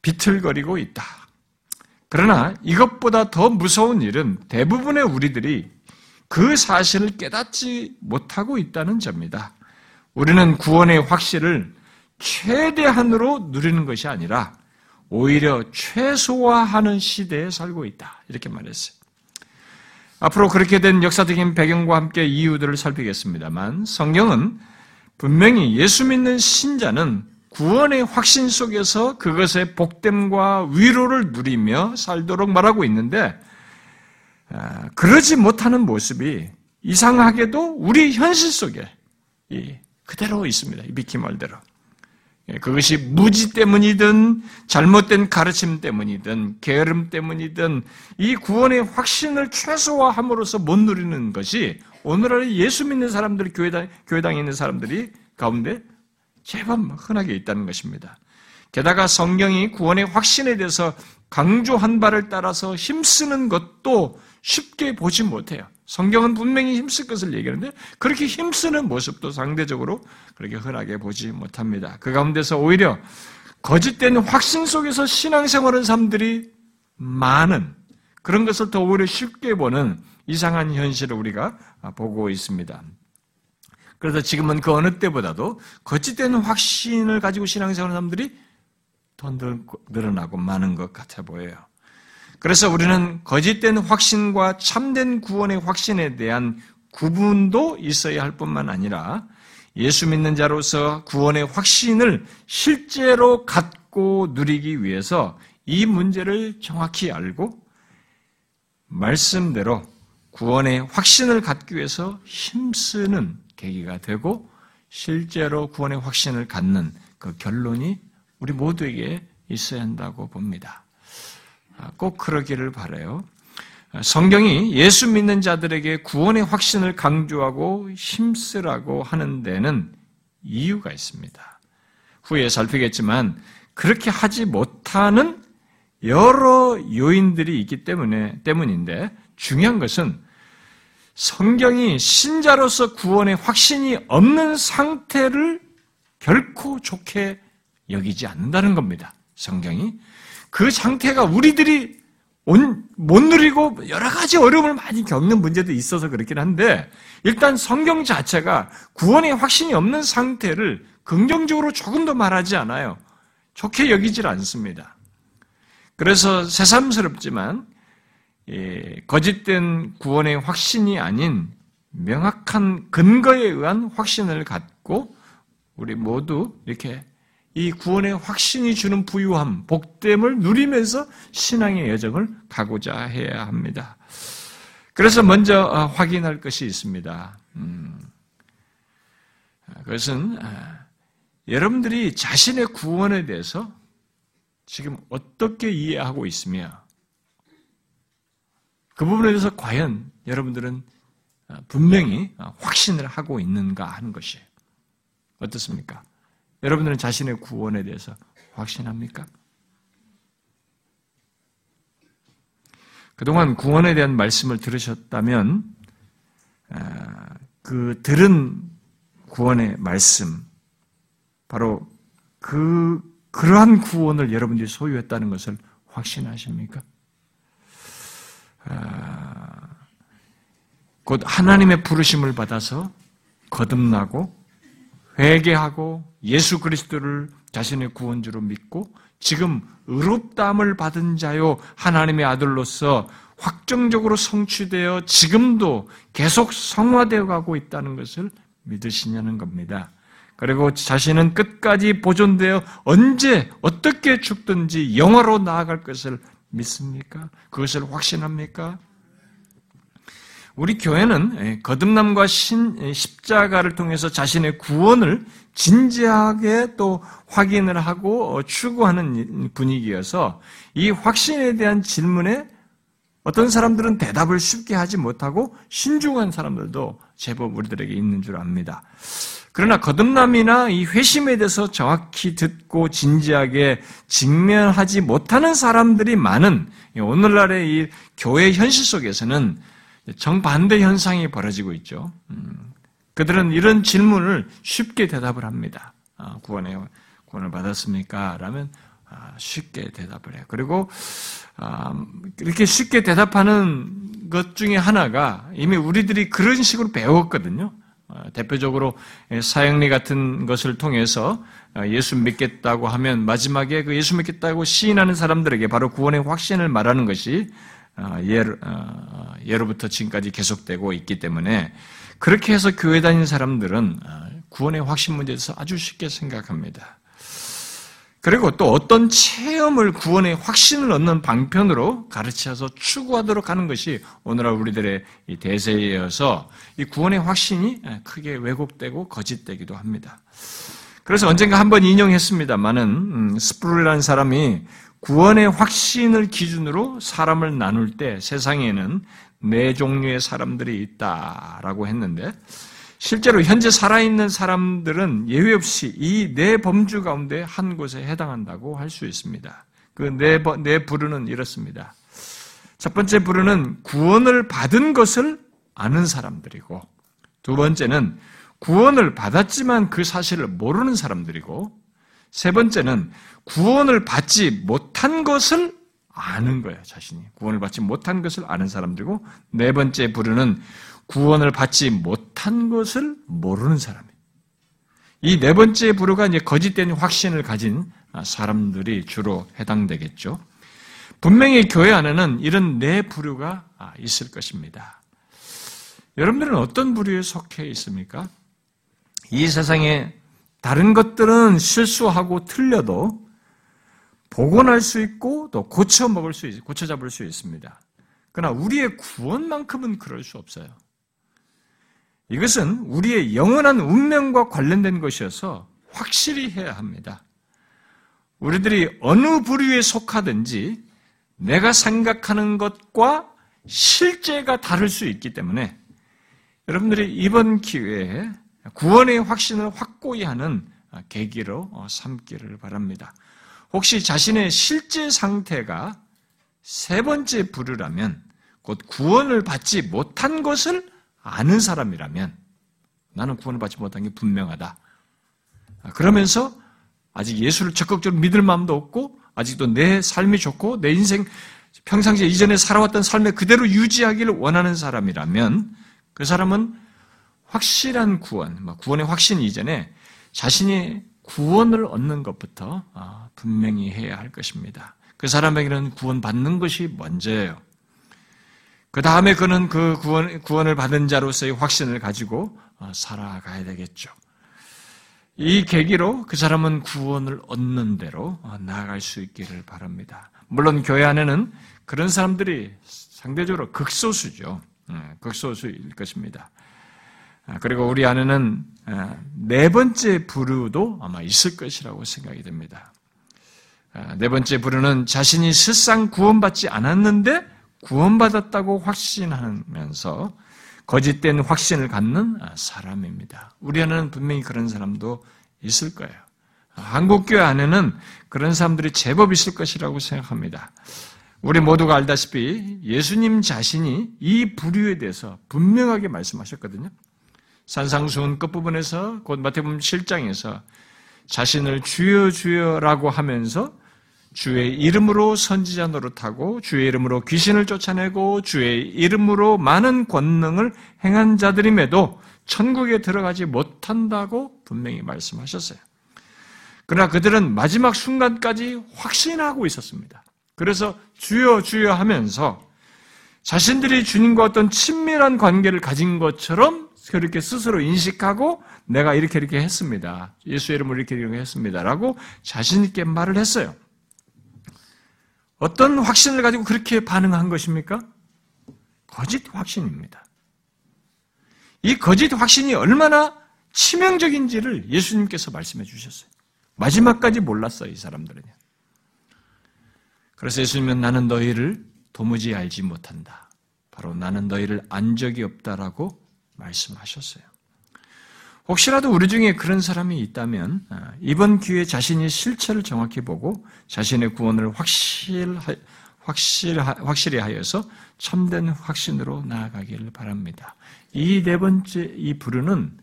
비틀거리고 있다. 그러나 이것보다 더 무서운 일은 대부분의 우리들이 그 사실을 깨닫지 못하고 있다는 점입니다. 우리는 구원의 확신을 최대한으로 누리는 것이 아니라 오히려 최소화하는 시대에 살고 있다. 이렇게 말했어요. 앞으로 그렇게 된 역사적인 배경과 함께 이유들을 살피겠습니다만 성경은 분명히 예수 믿는 신자는 구원의 확신 속에서 그것의 복됨과 위로를 누리며 살도록 말하고 있는데 아, 그러지 못하는 모습이 이상하게도 우리 현실 속에 그대로 있습니다. 미키 말대로. 예, 그것이 무지 때문이든 잘못된 가르침 때문이든 게으름 때문이든 이 구원의 확신을 최소화함으로써 못 누리는 것이 오늘날 예수 믿는 사람들 교회당 교회당에 있는 사람들이 가운데 제법 흔하게 있다는 것입니다. 게다가 성경이 구원의 확신에 대해서 강조한 바를 따라서 힘쓰는 것도 쉽게 보지 못해요. 성경은 분명히 힘쓸 것을 얘기하는데 그렇게 힘쓰는 모습도 상대적으로 그렇게 흔하게 보지 못합니다. 그 가운데서 오히려 거짓된 확신 속에서 신앙생활하는 사람들이 많은 그런 것을 더 오히려 쉽게 보는 이상한 현실을 우리가 보고 있습니다. 그래서 지금은 그 어느 때보다도 거짓된 확신을 가지고 신앙생활하는 사람들이 더 늘어나고 많은 것 같아 보여요. 그래서 우리는 거짓된 확신과 참된 구원의 확신에 대한 구분도 있어야 할 뿐만 아니라 예수 믿는 자로서 구원의 확신을 실제로 갖고 누리기 위해서 이 문제를 정확히 알고 말씀대로 구원의 확신을 갖기 위해서 힘쓰는 계기가 되고 실제로 구원의 확신을 갖는 그 결론이 우리 모두에게 있어야 한다고 봅니다. 아, 꼭 그러기를 바래요. 성경이 예수 믿는 자들에게 구원의 확신을 강조하고 힘쓰라고 하는 데는 이유가 있습니다. 후에 살피겠지만 그렇게 하지 못하는 여러 요인들이 있기 때문에 때문인데 중요한 것은 성경이 신자로서 구원의 확신이 없는 상태를 결코 좋게 여기지 않는다는 겁니다. 성경이 그 상태가 우리들이 못 누리고 여러 가지 어려움을 많이 겪는 문제도 있어서 그렇긴 한데 일단 성경 자체가 구원의 확신이 없는 상태를 긍정적으로 조금도 말하지 않아요. 좋게 여기질 않습니다. 그래서 새삼스럽지만 예, 거짓된 구원의 확신이 아닌 명확한 근거에 의한 확신을 갖고 우리 모두 이렇게 이 구원의 확신이 주는 부유함, 복됨을 누리면서 신앙의 여정을 가고자 해야 합니다. 그래서 먼저 어, 확인할 것이 있습니다. 음, 그것은 아, 여러분들이 자신의 구원에 대해서 지금 어떻게 이해하고 있으며 그 부분에 대해서 과연 여러분들은 어, 분명히 어, 확신을 하고 있는가 하는 것이에요. 어떻습니까? 여러분들은 자신의 구원에 대해서 확신합니까? 그동안 구원에 대한 말씀을 들으셨다면 아, 그 들은 구원의 말씀 바로 그 그러한 구원을 여러분들이 소유했다는 것을 확신하십니까? 아, 곧 하나님의 부르심을 받아서 거듭나고 회개하고 예수 그리스도를 자신의 구원주로 믿고 지금 의롭다함을 받은 자요 하나님의 아들로서 확정적으로 성취되어 지금도 계속 성화되어 가고 있다는 것을 믿으시냐는 겁니다. 그리고 자신은 끝까지 보존되어 언제 어떻게 죽든지 영화로 나아갈 것을 믿습니까? 그것을 확신합니까? 우리 교회는 예, 거듭남과 신, 예, 십자가를 통해서 자신의 구원을 진지하게 또 확인을 하고 어, 추구하는 분위기여서 이 확신에 대한 질문에 어떤 사람들은 대답을 쉽게 하지 못하고 신중한 사람들도 제법 우리들에게 있는 줄 압니다. 그러나 거듭남이나 이 회심에 대해서 정확히 듣고 진지하게 직면하지 못하는 사람들이 많은 오늘날의 이 교회 현실 속에서는 정반대 현상이 벌어지고 있죠. 음, 그들은 이런 질문을 쉽게 대답을 합니다. 아, 구원에 구원을 받았습니까? 라면 아, 쉽게 대답을 해요. 그리고 아, 이렇게 쉽게 대답하는 것 중에 하나가 이미 우리들이 그런 식으로 배웠거든요. 대표적으로 사형리 같은 것을 통해서 예수 믿겠다고 하면 마지막에 그 예수 믿겠다고 시인하는 사람들에게 바로 구원의 확신을 말하는 것이 어, 예로, 어, 예로부터 지금까지 계속되고 있기 때문에 그렇게 해서 교회 다니는 사람들은 어, 구원의 확신 문제에 대해서 아주 쉽게 생각합니다. 그리고 또 어떤 체험을 구원의 확신을 얻는 방편으로 가르쳐서 추구하도록 하는 것이 오늘날 우리들의 대세이어서 이 구원의 확신이 크게 왜곡되고 거짓되기도 합니다. 그래서 언젠가 한번 인용했습니다만은 음, 스프룰이라는 사람이 구원의 확신을 기준으로 사람을 나눌 때 세상에는 네 종류의 사람들이 있다라고 했는데 실제로 현재 살아있는 사람들은 예외 없이 이 네 범주 가운데 한 곳에 해당한다고 할 수 있습니다. 그네 네 부류는 이렇습니다. 첫 번째 부류는 구원을 받은 것을 아는 사람들이고 두 번째는 구원을 받았지만 그 사실을 모르는 사람들이고 세 번째는 구원을 받지 못한 것을 아는 거예요, 자신이. 구원을 받지 못한 것을 아는 사람들이고, 네 번째 부류는 구원을 받지 못한 것을 모르는 사람이에요. 이 네 번째 부류가 이제 거짓된 확신을 가진 사람들이 주로 해당되겠죠. 분명히 교회 안에는 이런 네 부류가 있을 것입니다. 여러분들은 어떤 부류에 속해 있습니까? 이 세상에 다른 것들은 실수하고 틀려도 복원할 수 있고 또 고쳐 먹을 수 있, 고쳐 잡을 수 있습니다. 그러나 우리의 구원만큼은 그럴 수 없어요. 이것은 우리의 영원한 운명과 관련된 것이어서 확실히 해야 합니다. 우리들이 어느 부류에 속하든지 내가 생각하는 것과 실제가 다를 수 있기 때문에 여러분들이 이번 기회에 구원의 확신을 확고히 하는 계기로 삼기를 바랍니다. 혹시 자신의 실제 상태가 세 번째 부류라면 곧 구원을 받지 못한 것을 아는 사람이라면 나는 구원을 받지 못한 게 분명하다. 그러면서 아직 예수를 적극적으로 믿을 마음도 없고 아직도 내 삶이 좋고 내 인생 평상시에 이전에 살아왔던 삶에 그대로 유지하기를 원하는 사람이라면 그 사람은 확실한 구원, 뭐 구원의 확신 이전에 자신이 구원을 얻는 것부터 아, 분명히 해야 할 것입니다. 그 사람에게는 구원받는 것이 먼저예요. 그 다음에 그는 그 구원, 구원을 받은 자로서의 확신을 가지고 어, 살아가야 되겠죠. 이 계기로 그 사람은 구원을 얻는 대로 어, 나아갈 수 있기를 바랍니다. 물론 교회 안에는 그런 사람들이 상대적으로 극소수죠. 예, 극소수일 것입니다. 아, 그리고 우리 안에는 아, 네 번째 부류도 아마 있을 것이라고 생각이 됩니다. 아, 네 번째 부류는 자신이 실상 구원받지 않았는데 구원받았다고 확신하면서 거짓된 확신을 갖는 사람입니다. 우리 안에는 분명히 그런 사람도 있을 거예요. 한국교회 안에는 그런 사람들이 제법 있을 것이라고 생각합니다. 우리 모두가 알다시피 예수님 자신이 이 부류에 대해서 분명하게 말씀하셨거든요. 산상수훈 끝부분에서 곧 마태복음 7장에서 자신을 주여 주여라고 하면서 주의 이름으로 선지자 노릇하고 주의 이름으로 귀신을 쫓아내고 주의 이름으로 많은 권능을 행한 자들임에도 천국에 들어가지 못한다고 분명히 말씀하셨어요. 그러나 그들은 마지막 순간까지 확신하고 있었습니다. 그래서 주여 주여 하면서 자신들이 주님과 어떤 친밀한 관계를 가진 것처럼 그렇게 스스로 인식하고 내가 이렇게 이렇게 했습니다. 예수의 이름으로 이렇게 이렇게 했습니다. 라고 자신 있게 말을 했어요. 어떤 확신을 가지고 그렇게 반응한 것입니까? 거짓 확신입니다. 이 거짓 확신이 얼마나 치명적인지를 예수님께서 말씀해 주셨어요. 마지막까지 몰랐어요, 이 사람들은요. 그래서 예수님은 나는 너희를 도무지 알지 못한다. 바로 나는 너희를 안 적이 없다라고 말씀하셨어요. 혹시라도 우리 중에 그런 사람이 있다면 아, 이번 기회에 자신이 실체를 정확히 보고 자신의 구원을 확실 확실 확실히 하여서 참된 확신으로 나아가기를 바랍니다. 이 네 번째 이 부르는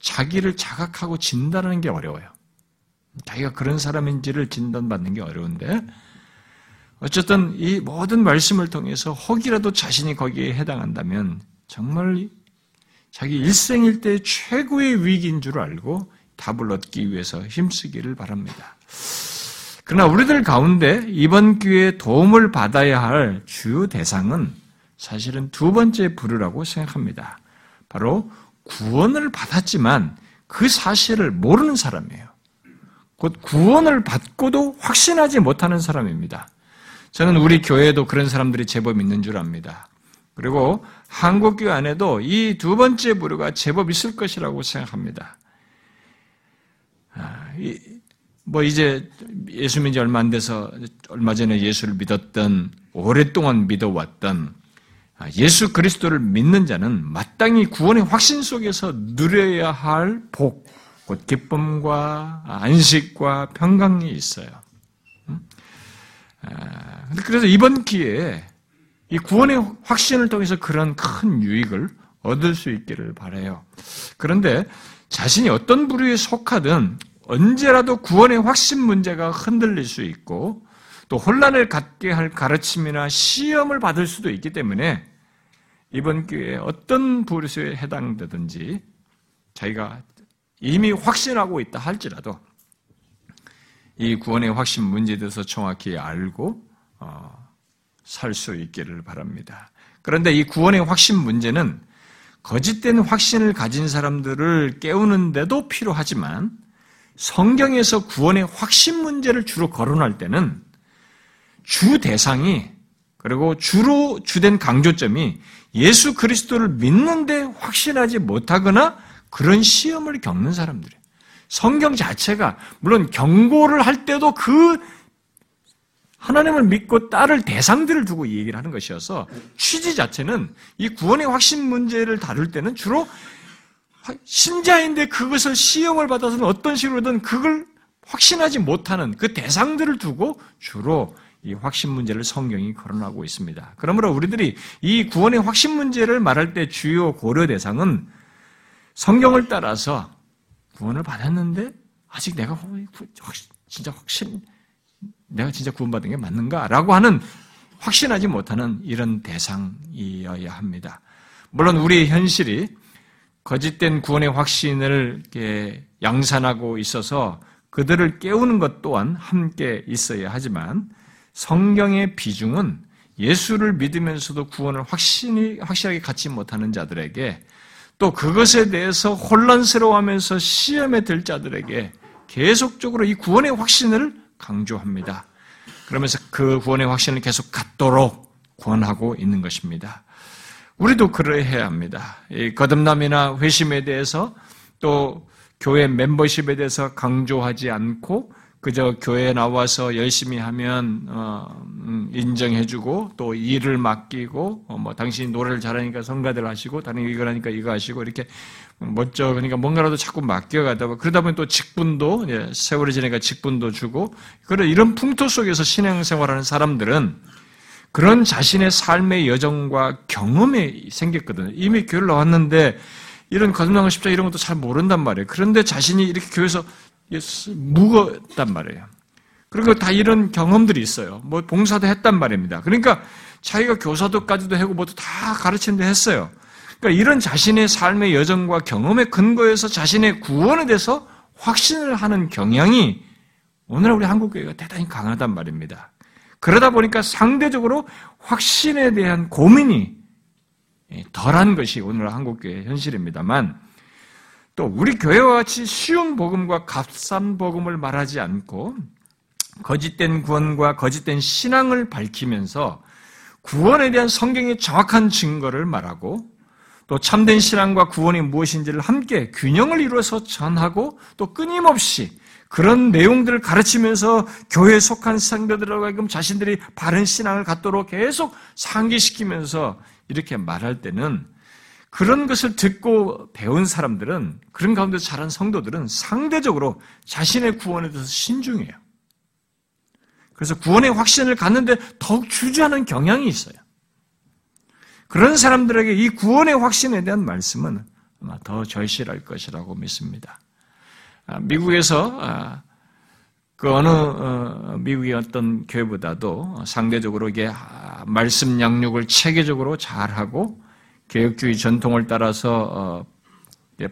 자기를 자각하고 진단하는 게 어려워요. 자기가 그런 사람인지를 진단받는 게 어려운데 어쨌든 이 모든 말씀을 통해서 혹이라도 자신이 거기에 해당한다면 정말 자기 일생일대 최고의 위기인 줄 알고 답을 얻기 위해서 힘쓰기를 바랍니다. 그러나 우리들 가운데 이번 기회에 도움을 받아야 할 주요 대상은 사실은 두 번째 부르라고 생각합니다. 바로 구원을 받았지만 그 사실을 모르는 사람이에요. 곧 구원을 받고도 확신하지 못하는 사람입니다. 저는 우리 교회에도 그런 사람들이 제법 있는 줄 압니다. 그리고 한국교회 안에도 이 두 번째 부류가 제법 있을 것이라고 생각합니다. 아, 뭐 이제 예수 믿지 얼마 안 돼서 얼마 전에 예수를 믿었던 오랫동안 믿어왔던 아, 예수 그리스도를 믿는 자는 마땅히 구원의 확신 속에서 누려야 할 복, 곧 기쁨과 안식과 평강이 있어요. 아, 그래서 이번 기회에 이 구원의 확신을 통해서 그런 큰 유익을 얻을 수 있기를 바래요. 그런데 자신이 어떤 부류에 속하든 언제라도 구원의 확신 문제가 흔들릴 수 있고 또 혼란을 갖게 할 가르침이나 시험을 받을 수도 있기 때문에 이번 기회에 어떤 부류에 해당되든지 자기가 이미 확신하고 있다 할지라도 이 구원의 확신 문제에 대해서 정확히 알고 어, 살 수 있기를 바랍니다. 그런데 이 구원의 확신 문제는 거짓된 확신을 가진 사람들을 깨우는데도 필요하지만 성경에서 구원의 확신 문제를 주로 거론할 때는 주 대상이 그리고 주로 주된 강조점이 예수 그리스도를 믿는데 확신하지 못하거나 그런 시험을 겪는 사람들이에요. 성경 자체가 물론 경고를 할 때도 그 하나님을 믿고 따를 대상들을 두고 이 얘기를 하는 것이어서 취지 자체는 이 구원의 확신 문제를 다룰 때는 주로 신자인데 그것을 시험을 받아서는 어떤 식으로든 그걸 확신하지 못하는 그 대상들을 두고 주로 이 확신 문제를 성경이 거론하고 있습니다. 그러므로 우리들이 이 구원의 확신 문제를 말할 때 주요 고려 대상은 성경을 따라서 구원을 받았는데 아직 내가 진짜 확신 내가 진짜 구원받은 게 맞는가라고 하는 확신하지 못하는 이런 대상이어야 합니다. 물론 우리의 현실이 거짓된 구원의 확신을 양산하고 있어서 그들을 깨우는 것 또한 함께 있어야 하지만 성경의 비중은 예수를 믿으면서도 구원을 확신이, 확실하게 갖지 못하는 자들에게 또 그것에 대해서 혼란스러워하면서 시험에 들 자들에게 계속적으로 이 구원의 확신을 강조합니다. 그러면서 그 구원의 확신을 계속 갖도록 권하고 있는 것입니다. 우리도 그러해야 합니다. 이 거듭남이나 회심에 대해서 또 교회 멤버십에 대해서 강조하지 않고 그저 교회에 나와서 열심히 하면 어, 음, 인정해주고 또 일을 맡기고 어, 뭐 당신이 노래를 잘하니까 성가들 하시고 다른 이거 하니까 이거 하시고 이렇게 멋져 그러니까 뭔가라도 자꾸 맡겨가다 그러다 보면 또 직분도 예, 세월이 지니까 직분도 주고 그런 이런 풍토 속에서 신앙생활하는 사람들은 그런 자신의 삶의 여정과 경험이 생겼거든요. 이미 교회를 나왔는데 이런 거듭남과 십자 이런 것도 잘 모른단 말이에요. 그런데 자신이 이렇게 교회에서 묵었단 말이에요. 그리고 다 이런 경험들이 있어요. 뭐 봉사도 했단 말입니다. 그러니까 자기가 교사도까지도 하고 뭐도 다 가르치는데 했어요. 그러니까 이런 자신의 삶의 여정과 경험의 근거에서 자신의 구원에 대해서 확신을 하는 경향이 오늘 우리 한국 교회가 대단히 강하단 말입니다. 그러다 보니까 상대적으로 확신에 대한 고민이 덜한 것이 오늘 한국 교회의 현실입니다만 또 우리 교회와 같이 쉬운 복음과 값싼 복음을 말하지 않고 거짓된 구원과 거짓된 신앙을 밝히면서 구원에 대한 성경의 정확한 증거를 말하고 또 참된 신앙과 구원이 무엇인지를 함께 균형을 이루어서 전하고 또 끊임없이 그런 내용들을 가르치면서 교회에 속한 상대들하고 자신들이 바른 신앙을 갖도록 계속 상기시키면서 이렇게 말할 때는 그런 것을 듣고 배운 사람들은 그런 가운데 자란 성도들은 상대적으로 자신의 구원에 대해서 신중해요. 그래서 구원의 확신을 갖는데 더욱 주저하는 경향이 있어요. 그런 사람들에게 이 구원의 확신에 대한 말씀은 아마 더 절실할 것이라고 믿습니다. 아, 미국에서 아, 그 어느 어, 미국의 어떤 교회보다도 상대적으로 이게 아, 말씀 양육을 체계적으로 잘하고 개혁주의 전통을 따라서 어,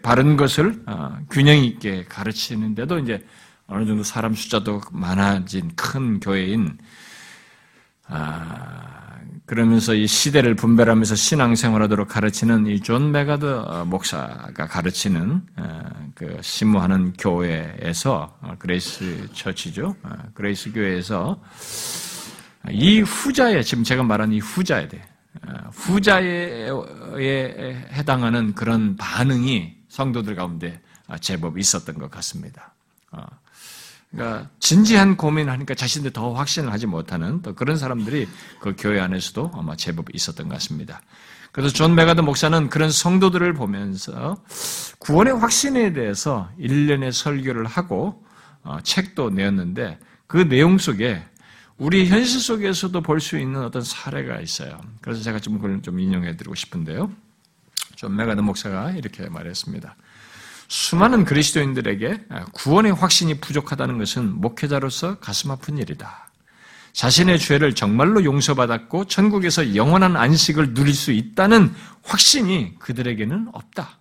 바른 것을 어, 균형 있게 가르치는데도 이제 어느 정도 사람 숫자도 많아진 큰 교회인 그러면서 이 시대를 분별하면서 신앙생활하도록 가르치는 이 존 맥아더 어, 목사가 가르치는 어, 그 시무하는 교회에서 어, 그레이스 처치죠. 그레이스 교회에서 이 후자에 지금 제가 말한 이 후자에 대해 후자에 해당하는 그런 반응이 성도들 가운데 제법 있었던 것 같습니다. 그러니까 진지한 고민을 하니까 자신들 더 확신을 하지 못하는 또 그런 사람들이 그 교회 안에서도 아마 제법 있었던 것 같습니다. 그래서 존 맥아더 목사는 그런 성도들을 보면서 구원의 확신에 대해서 일련의 설교를 하고 어, 책도 내었는데 그 내용 속에 우리 현실 속에서도 볼 수 있는 어떤 사례가 있어요. 그래서 제가 좀 그걸 좀 인용해 드리고 싶은데요. 존 맥아더 목사가 이렇게 말했습니다. 수많은 그리스도인들에게 구원의 확신이 부족하다는 것은 목회자로서 가슴 아픈 일이다. 자신의 죄를 정말로 용서받았고 천국에서 영원한 안식을 누릴 수 있다는 확신이 그들에게는 없다.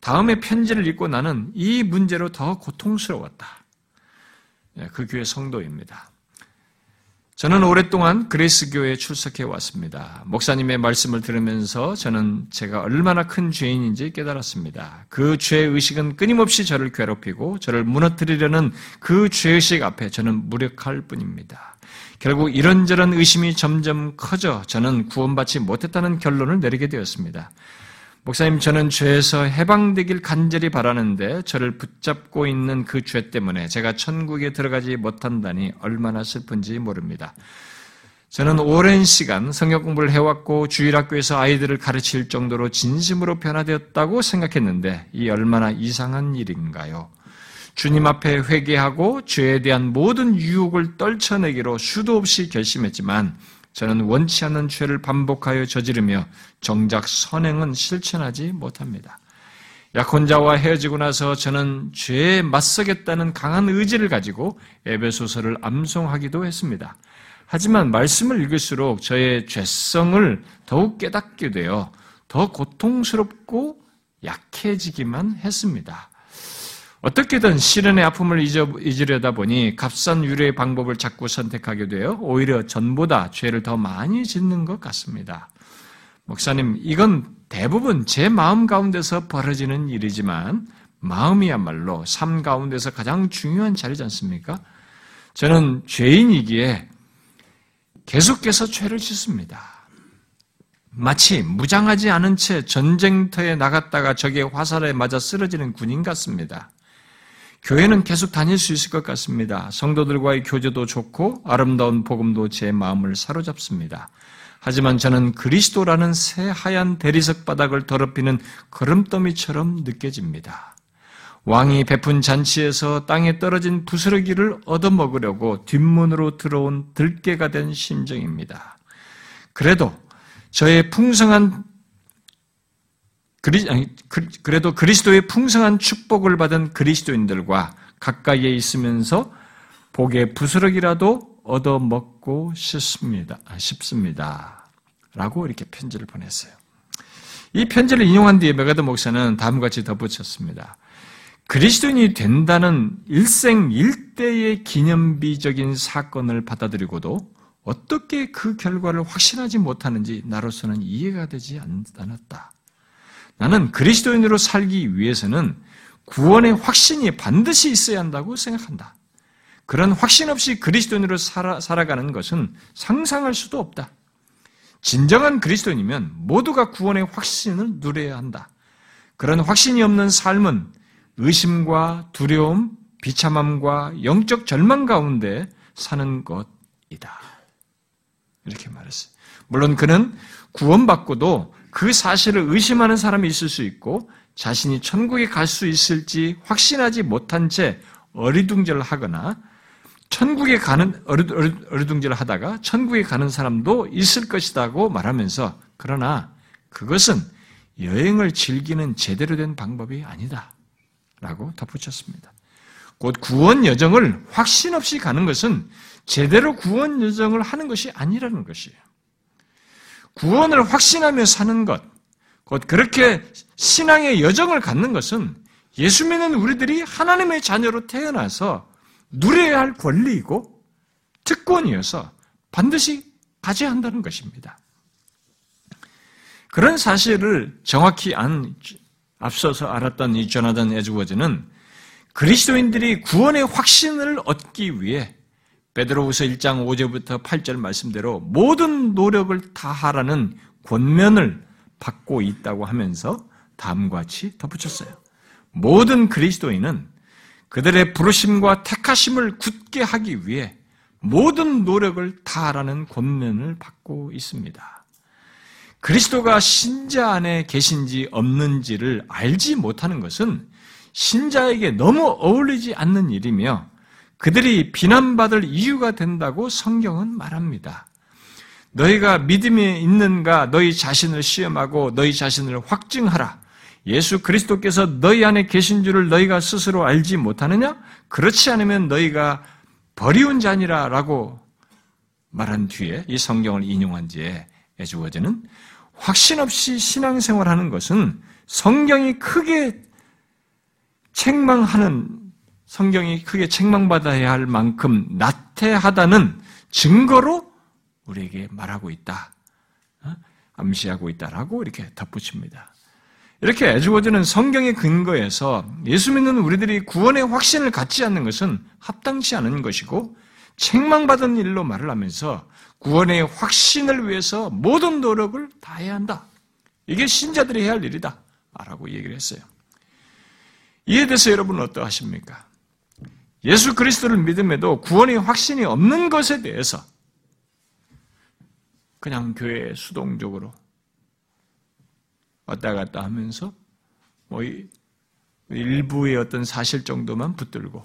다음에 편지를 읽고 나는 이 문제로 더 고통스러웠다. 예, 그 교회 성도입니다. 저는 오랫동안 그레이스 교회에 출석해 왔습니다. 목사님의 말씀을 들으면서 저는 제가 얼마나 큰 죄인인지 깨달았습니다. 그 죄의식은 끊임없이 저를 괴롭히고 저를 무너뜨리려는 그 죄의식 앞에 저는 무력할 뿐입니다. 결국 이런저런 의심이 점점 커져 저는 구원받지 못했다는 결론을 내리게 되었습니다. 목사님, 저는 죄에서 해방되길 간절히 바라는데 저를 붙잡고 있는 그 죄 때문에 제가 천국에 들어가지 못한다니 얼마나 슬픈지 모릅니다. 저는 오랜 시간 성역 공부를 해왔고 주일학교에서 아이들을 가르칠 정도로 진심으로 변화되었다고 생각했는데 이 얼마나 이상한 일인가요? 주님 앞에 회개하고 죄에 대한 모든 유혹을 떨쳐내기로 수도 없이 결심했지만 저는 원치 않는 죄를 반복하여 저지르며 정작 선행은 실천하지 못합니다. 약혼자와 헤어지고 나서 저는 죄에 맞서겠다는 강한 의지를 가지고 에베소서를 암송하기도 했습니다. 하지만 말씀을 읽을수록 저의 죄성을 더욱 깨닫게 되어 더 고통스럽고 약해지기만 했습니다. 어떻게든 시련의 아픔을 잊으려다 보니 값싼 유래의 방법을 자꾸 선택하게 되어 오히려 전보다 죄를 더 많이 짓는 것 같습니다. 목사님, 이건 대부분 제 마음 가운데서 벌어지는 일이지만 마음이야말로 삶 가운데서 가장 중요한 자리지 않습니까? 저는 죄인이기에 계속해서 죄를 짓습니다. 마치 무장하지 않은 채 전쟁터에 나갔다가 적의 화살에 맞아 쓰러지는 군인 같습니다. 교회는 계속 다닐 수 있을 것 같습니다. 성도들과의 교제도 좋고 아름다운 복음도 제 마음을 사로잡습니다. 하지만 저는 그리스도라는 새 하얀 대리석 바닥을 더럽히는 걸음더미처럼 느껴집니다. 왕이 베푼 잔치에서 땅에 떨어진 부스러기를 얻어먹으려고 뒷문으로 들어온 들깨가 된 심정입니다. 그래도 저의 풍성한 그리, 아니, 그래도 그리스도의 풍성한 축복을 받은 그리스도인들과 가까이에 있으면서 복의 부스러기라도 얻어먹고 싶습니다. 아, 싶습니다. 라고 이렇게 편지를 보냈어요. 이 편지를 인용한 뒤에 맥아더 목사는 다음과 같이 덧붙였습니다. 그리스도인이 된다는 일생 일대의 기념비적인 사건을 받아들이고도 어떻게 그 결과를 확신하지 못하는지 나로서는 이해가 되지 않았다. 나는 그리스도인으로 살기 위해서는 구원의 확신이 반드시 있어야 한다고 생각한다. 그런 확신 없이 그리스도인으로 살아, 살아가는 것은 상상할 수도 없다. 진정한 그리스도인이면 모두가 구원의 확신을 누려야 한다. 그런 확신이 없는 삶은 의심과 두려움, 비참함과 영적 절망 가운데 사는 것이다. 이렇게 말했어요. 물론 그는 구원받고도 그 사실을 의심하는 사람이 있을 수 있고 자신이 천국에 갈 수 있을지 확신하지 못한 채 어리둥절하거나 천국에 가는 어리둥절 하다가 천국에 가는 사람도 있을 것이다고 말하면서 그러나 그것은 여행을 즐기는 제대로 된 방법이 아니다. 라고 덧붙였습니다. 곧 구원 여정을 확신 없이 가는 것은 제대로 구원 여정을 하는 것이 아니라는 것이에요. 구원을 확신하며 사는 것, 곧 그렇게 신앙의 여정을 갖는 것은 예수 믿는 우리들이 하나님의 자녀로 태어나서 누려야 할 권리이고 특권이어서 반드시 가져야 한다는 것입니다. 그런 사실을 정확히 안, 앞서서 알았던 이 조나단 에즈워즈는 그리스도인들이 구원의 확신을 얻기 위해 베드로후서 1장 5절부터 8절 말씀대로 모든 노력을 다하라는 권면을 받고 있다고 하면서 다음과 같이 덧붙였어요. 모든 그리스도인은 그들의 부르심과 택하심을 굳게 하기 위해 모든 노력을 다하라는 권면을 받고 있습니다. 그리스도가 신자 안에 계신지 없는지를 알지 못하는 것은 신자에게 너무 어울리지 않는 일이며 그들이 비난받을 이유가 된다고 성경은 말합니다. 너희가 믿음이 있는가 너희 자신을 시험하고 너희 자신을 확증하라. 예수 그리스도께서 너희 안에 계신 줄을 너희가 스스로 알지 못하느냐? 그렇지 않으면 너희가 버리운 자니라 라고 말한 뒤에 이 성경을 인용한 뒤에 에즈워즈는 확신 없이 신앙생활하는 것은 성경이 크게 책망하는 성경이 크게 책망받아야 할 만큼 나태하다는 증거로 우리에게 말하고 있다. 어? 암시하고 있다라고 이렇게 덧붙입니다. 이렇게 에즈워드는 성경의 근거에서 예수 믿는 우리들이 구원의 확신을 갖지 않는 것은 합당치 않은 것이고 책망받은 일로 말을 하면서 구원의 확신을 위해서 모든 노력을 다해야 한다. 이게 신자들이 해야 할 일이다. 라고 얘기를 했어요. 이에 대해서 여러분은 어떠하십니까? 예수 그리스도를 믿음에도 구원의 확신이 없는 것에 대해서 그냥 교회에 수동적으로 왔다 갔다 하면서 뭐 일부의 어떤 사실 정도만 붙들고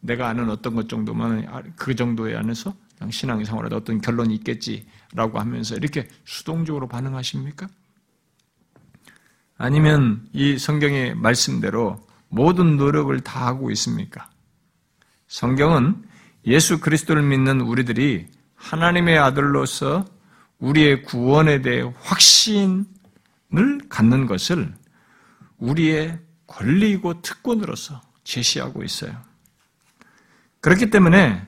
내가 아는 어떤 것 정도만 그 정도에 안에서 그냥 신앙생활에 어떤 결론이 있겠지라고 하면서 이렇게 수동적으로 반응하십니까? 아니면 이 성경의 말씀대로 모든 노력을 다 하고 있습니까? 성경은 예수 그리스도를 믿는 우리들이 하나님의 아들로서 우리의 구원에 대해 확신을 갖는 것을 우리의 권리이고 특권으로서 제시하고 있어요. 그렇기 때문에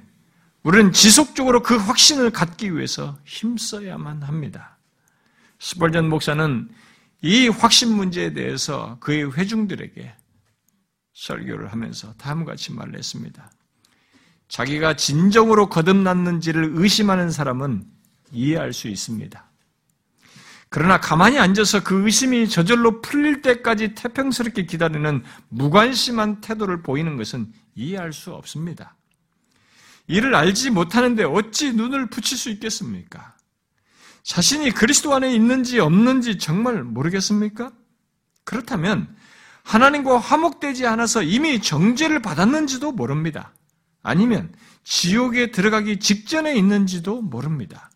우리는 지속적으로 그 확신을 갖기 위해서 힘써야만 합니다. 스벌전 목사는 이 확신 문제에 대해서 그의 회중들에게 설교를 하면서 다음과 같이 말을 했습니다. 자기가 진정으로 거듭났는지를 의심하는 사람은 이해할 수 있습니다. 그러나 가만히 앉아서 그 의심이 저절로 풀릴 때까지 태평스럽게 기다리는 무관심한 태도를 보이는 것은 이해할 수 없습니다. 이를 알지 못하는데 어찌 눈을 붙일 수 있겠습니까? 자신이 그리스도 안에 있는지 없는지 정말 모르겠습니까? 그렇다면 하나님과 화목되지 않아서 이미 정죄를 받았는지도 모릅니다. 아니면 지옥에 들어가기 직전에 있는지도 모릅니다.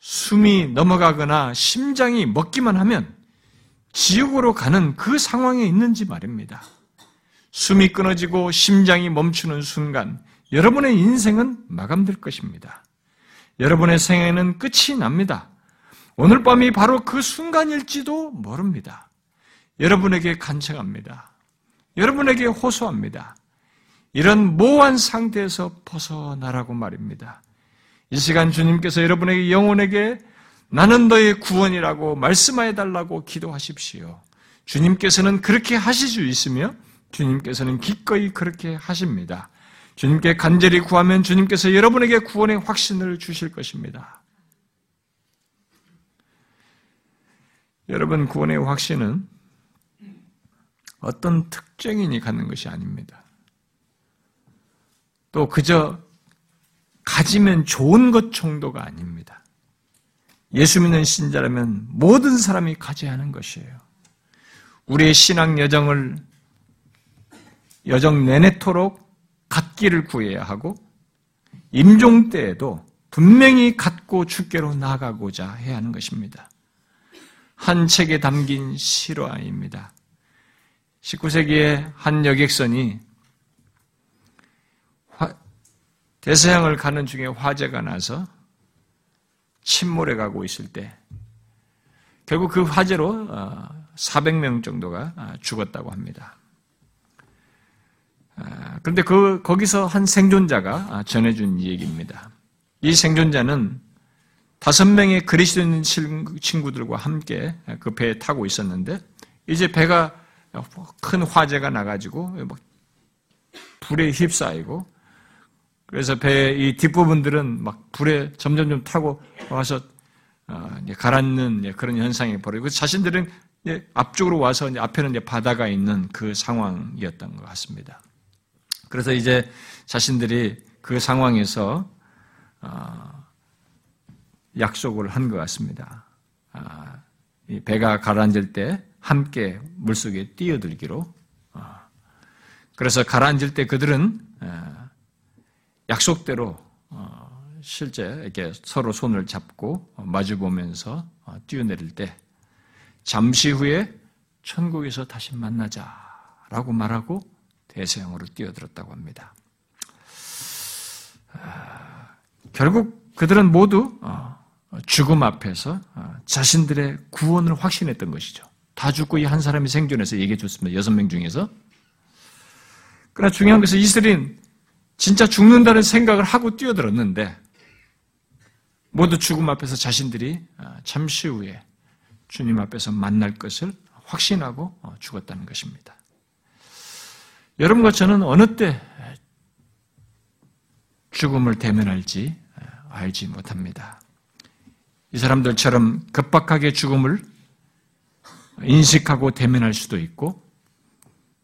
숨이 넘어가거나 심장이 먹기만 하면 지옥으로 가는 그 상황에 있는지 말입니다. 숨이 끊어지고 심장이 멈추는 순간 여러분의 인생은 마감될 것입니다. 여러분의 생애는 끝이 납니다. 오늘 밤이 바로 그 순간일지도 모릅니다. 여러분에게 간청합니다. 여러분에게 호소합니다. 이런 모호한 상태에서 벗어나라고 말입니다. 이 시간 주님께서 여러분에게 영혼에게 나는 너의 구원이라고 말씀하여 달라고 기도하십시오. 주님께서는 그렇게 하실 수 있으며 주님께서는 기꺼이 그렇게 하십니다. 주님께 간절히 구하면 주님께서 여러분에게 구원의 확신을 주실 것입니다. 여러분 구원의 확신은 어떤 특정인이 갖는 것이 아닙니다. 또 그저 가지면 좋은 것 정도가 아닙니다. 예수 믿는 신자라면 모든 사람이 가져야 하는 것이에요. 우리의 신앙 여정을 여정 내내토록 갖기를 구해야 하고 임종 때에도 분명히 갖고 주께로 나가고자 해야 하는 것입니다. 한 책에 담긴 실화입니다. 19세기의 한 여객선이 대서양을 가는 중에 화재가 나서 침몰해 가고 있을 때 결국 그 화재로 400명 어, 정도가 어, 죽었다고 합니다. 아, 그런데 그 거기서 한 생존자가 아, 전해준 얘기입니다. 이 생존자는 다섯 명의 그리스도인 친구들과 함께 그 배에 타고 있었는데 이제 배가 큰 화재가 나가지고 불에 휩싸이고 그래서 배의 이 뒷부분들은 막 불에 점점점 타고 와서 어, 가라앉는 그런 현상이 벌어지고 자신들은 앞쪽으로 와서 앞에는 바다가 있는 그 상황이었던 것 같습니다. 그래서 이제 자신들이 그 상황에서 어, 약속을 한 것 같습니다. 아, 배가 가라앉을 때 함께 물속에 뛰어들기로. 어, 그래서 가라앉을 때 그들은 어, 약속대로 실제 이렇게 서로 손을 잡고 마주 보면서 뛰어내릴 때 잠시 후에 천국에서 다시 만나자라고 말하고 대서양으로 뛰어들었다고 합니다. 아, 결국 그들은 모두 어, 죽음 앞에서 어, 자신들의 구원을 확신했던 것이죠. 다 죽고 이 한 사람이 생존해서 얘기해 줬습니다. 여섯 명 중에서. 그러나 중요한 것은 이스라엘은 진짜 죽는다는 생각을 하고 뛰어들었는데 모두 죽음 앞에서 자신들이 어, 잠시 후에 주님 앞에서 만날 것을 확신하고 죽었다는 것입니다. 여러분과 저는 어느 때 죽음을 대면할지 알지 못합니다. 이 사람들처럼 급박하게 죽음을 인식하고 대면할 수도 있고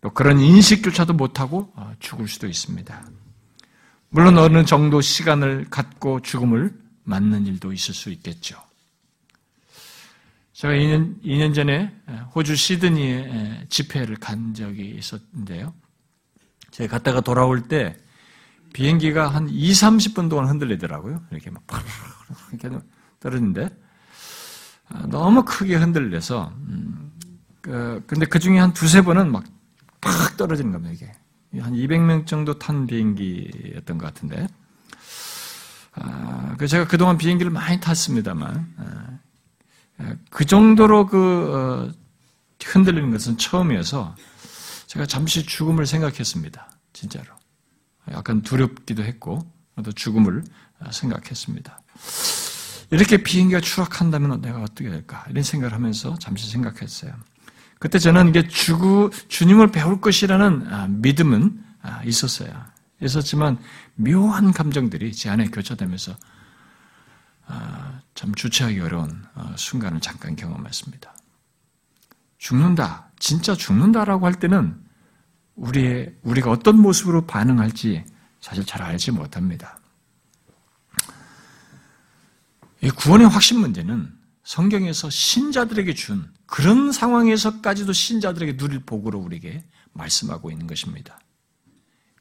또 그런 인식조차도 못하고 죽을 수도 있습니다. 물론 어느 정도 시간을 갖고 죽음을 맞는 일도 있을 수 있겠죠. 제가 2년, 2년 전에 호주 시드니에 집회를 간 적이 있었는데요. 제가 갔다가 돌아올 때 비행기가 한 2, 30분 동안 흔들리더라고요. 이렇게 막 이렇게 떨어지는데 아, 너무 크게 흔들려서 음, 그, 근데 그 중에 한 두세 번은 막 팍 떨어지는 겁니다. 이게 한 200명 정도 탄 비행기였던 것 같은데 아, 그 제가 그동안 비행기를 많이 탔습니다만 아, 그 정도로 그 어, 흔들리는 것은 처음이어서 제가 잠시 죽음을 생각했습니다. 진짜로. 약간 두렵기도 했고 또 죽음을 생각했습니다. 이렇게 비행기가 추락한다면 내가 어떻게 될까 이런 생각을 하면서 잠시 생각했어요. 그때 저는 이게 주 주님을 배울 것이라는 아, 믿음은 아, 있었어요. 있었지만 묘한 감정들이 제 안에 교차되면서 아, 참 주체하기 어려운 어, 순간을 잠깐 경험했습니다. 죽는다, 진짜 죽는다라고 할 때는 우리의 우리가 어떤 모습으로 반응할지 사실 잘 알지 못합니다. 이 구원의 확신 문제는 성경에서 신자들에게 준 그런 상황에서까지도 신자들에게 누릴 복으로 우리에게 말씀하고 있는 것입니다.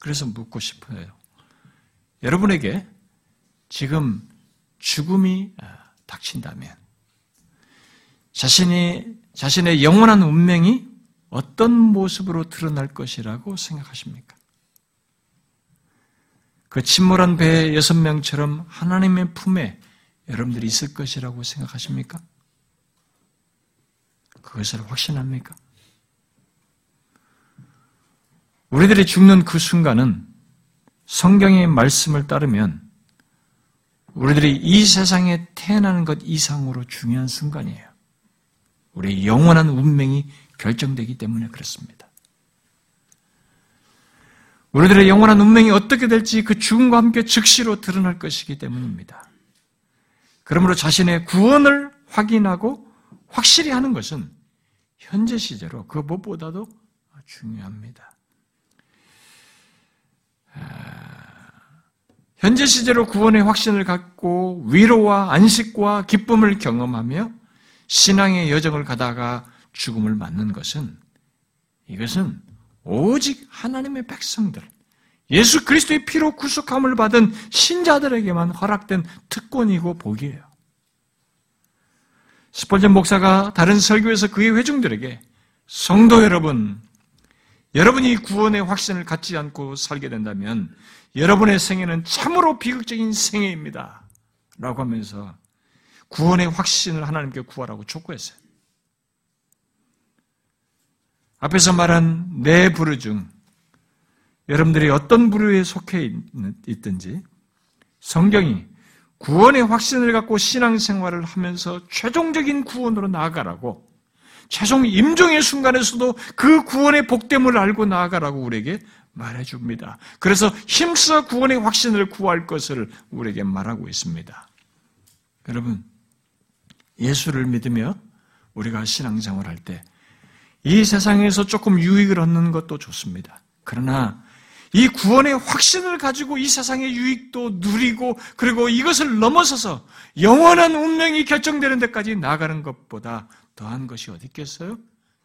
그래서 묻고 싶어요. 여러분에게 지금 죽음이 아, 닥친다면 자신이 자신의 영원한 운명이 어떤 모습으로 드러날 것이라고 생각하십니까? 그 침몰한 배 여섯 명처럼 하나님의 품에 여러분들이 있을 것이라고 생각하십니까? 그것을 확신합니까? 우리들이 죽는 그 순간은 성경의 말씀을 따르면 우리들이 이 세상에 태어나는 것 이상으로 중요한 순간이에요. 우리의 영원한 운명이 결정되기 때문에 그렇습니다. 우리들의 영원한 운명이 어떻게 될지 그 죽음과 함께 즉시로 드러날 것이기 때문입니다. 그러므로 자신의 구원을 확인하고 확실히 하는 것은 현재 시제로 그 무엇보다도 중요합니다. 아, 현재 시제로 구원의 확신을 갖고 위로와 안식과 기쁨을 경험하며 신앙의 여정을 가다가 죽음을 맞는 것은 이것은 오직 하나님의 백성들, 예수 그리스도의 피로 구속함을 받은 신자들에게만 허락된 특권이고 복이에요. 스펄전 목사가 다른 설교에서 그의 회중들에게 성도 여러분, 여러분이 구원의 확신을 갖지 않고 살게 된다면 여러분의 생애는 참으로 비극적인 생애입니다. 라고 하면서 구원의 확신을 하나님께 구하라고 촉구했어요. 앞에서 말한 네 부류 중 여러분들이 어떤 부류에 속해 있든지 성경이 구원의 확신을 갖고 신앙생활을 하면서 최종적인 구원으로 나아가라고 최종 임종의 순간에서도 그 구원의 복됨을 알고 나아가라고 우리에게 말해줍니다. 그래서 힘써 구원의 확신을 구할 것을 우리에게 말하고 있습니다. 여러분, 예수를 믿으며 우리가 신앙생활 할때 이 세상에서 조금 유익을 얻는 것도 좋습니다. 그러나 이 구원의 확신을 가지고 이 세상의 유익도 누리고 그리고 이것을 넘어서서 영원한 운명이 결정되는 데까지 나가는 것보다 더한 것이 어디 있겠어요?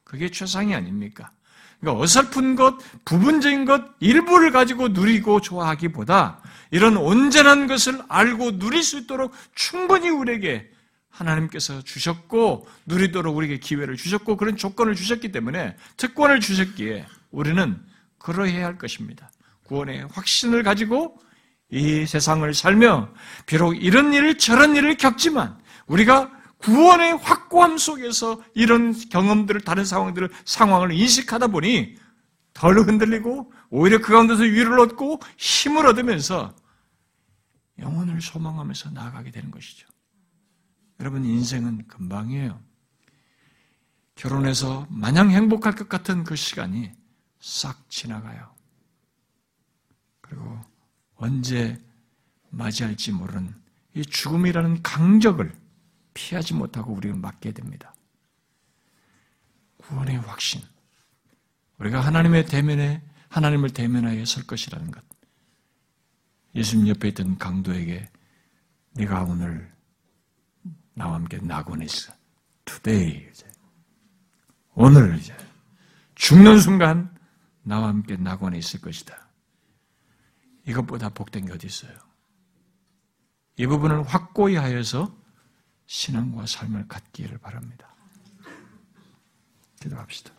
그게 최상이 아닙니까? 그러니까 어설픈 것, 부분적인 것, 일부를 가지고 누리고 좋아하기보다 이런 온전한 것을 알고 누릴 수 있도록 충분히 우리에게 하나님께서 주셨고 누리도록 우리에게 기회를 주셨고 그런 조건을 주셨기 때문에 특권을 주셨기에 우리는 그러해야 할 것입니다. 구원의 확신을 가지고 이 세상을 살며 비록 이런 일을 저런 일을 겪지만 우리가 구원의 확고함 속에서 이런 경험들을 다른 상황들을 상황을 인식하다 보니 덜 흔들리고 오히려 그 가운데서 위를 얻고 힘을 얻으면서 영혼을 소망하면서 나아가게 되는 것이죠. 여러분 인생은 금방이에요. 결혼해서 마냥 행복할 것 같은 그 시간이 싹 지나가요. 그리고 언제 맞이할지 모르는 이 죽음이라는 강적을 피하지 못하고 우리가 맞게 됩니다. 구원의 확신. 우리가 하나님의 대면에, 하나님을 대면하여 설 것이라는 것. 예수님 옆에 있던 강도에게 네가 오늘 나와 함께 낙원에 있어. today. 이제. 오늘 이제. 죽는 순간 나와 함께 낙원에 있을 것이다. 이것보다 복된 게 어디 있어요? 이 부분을 확고히 하여서 신앙과 삶을 갖기를 바랍니다. 기도합시다.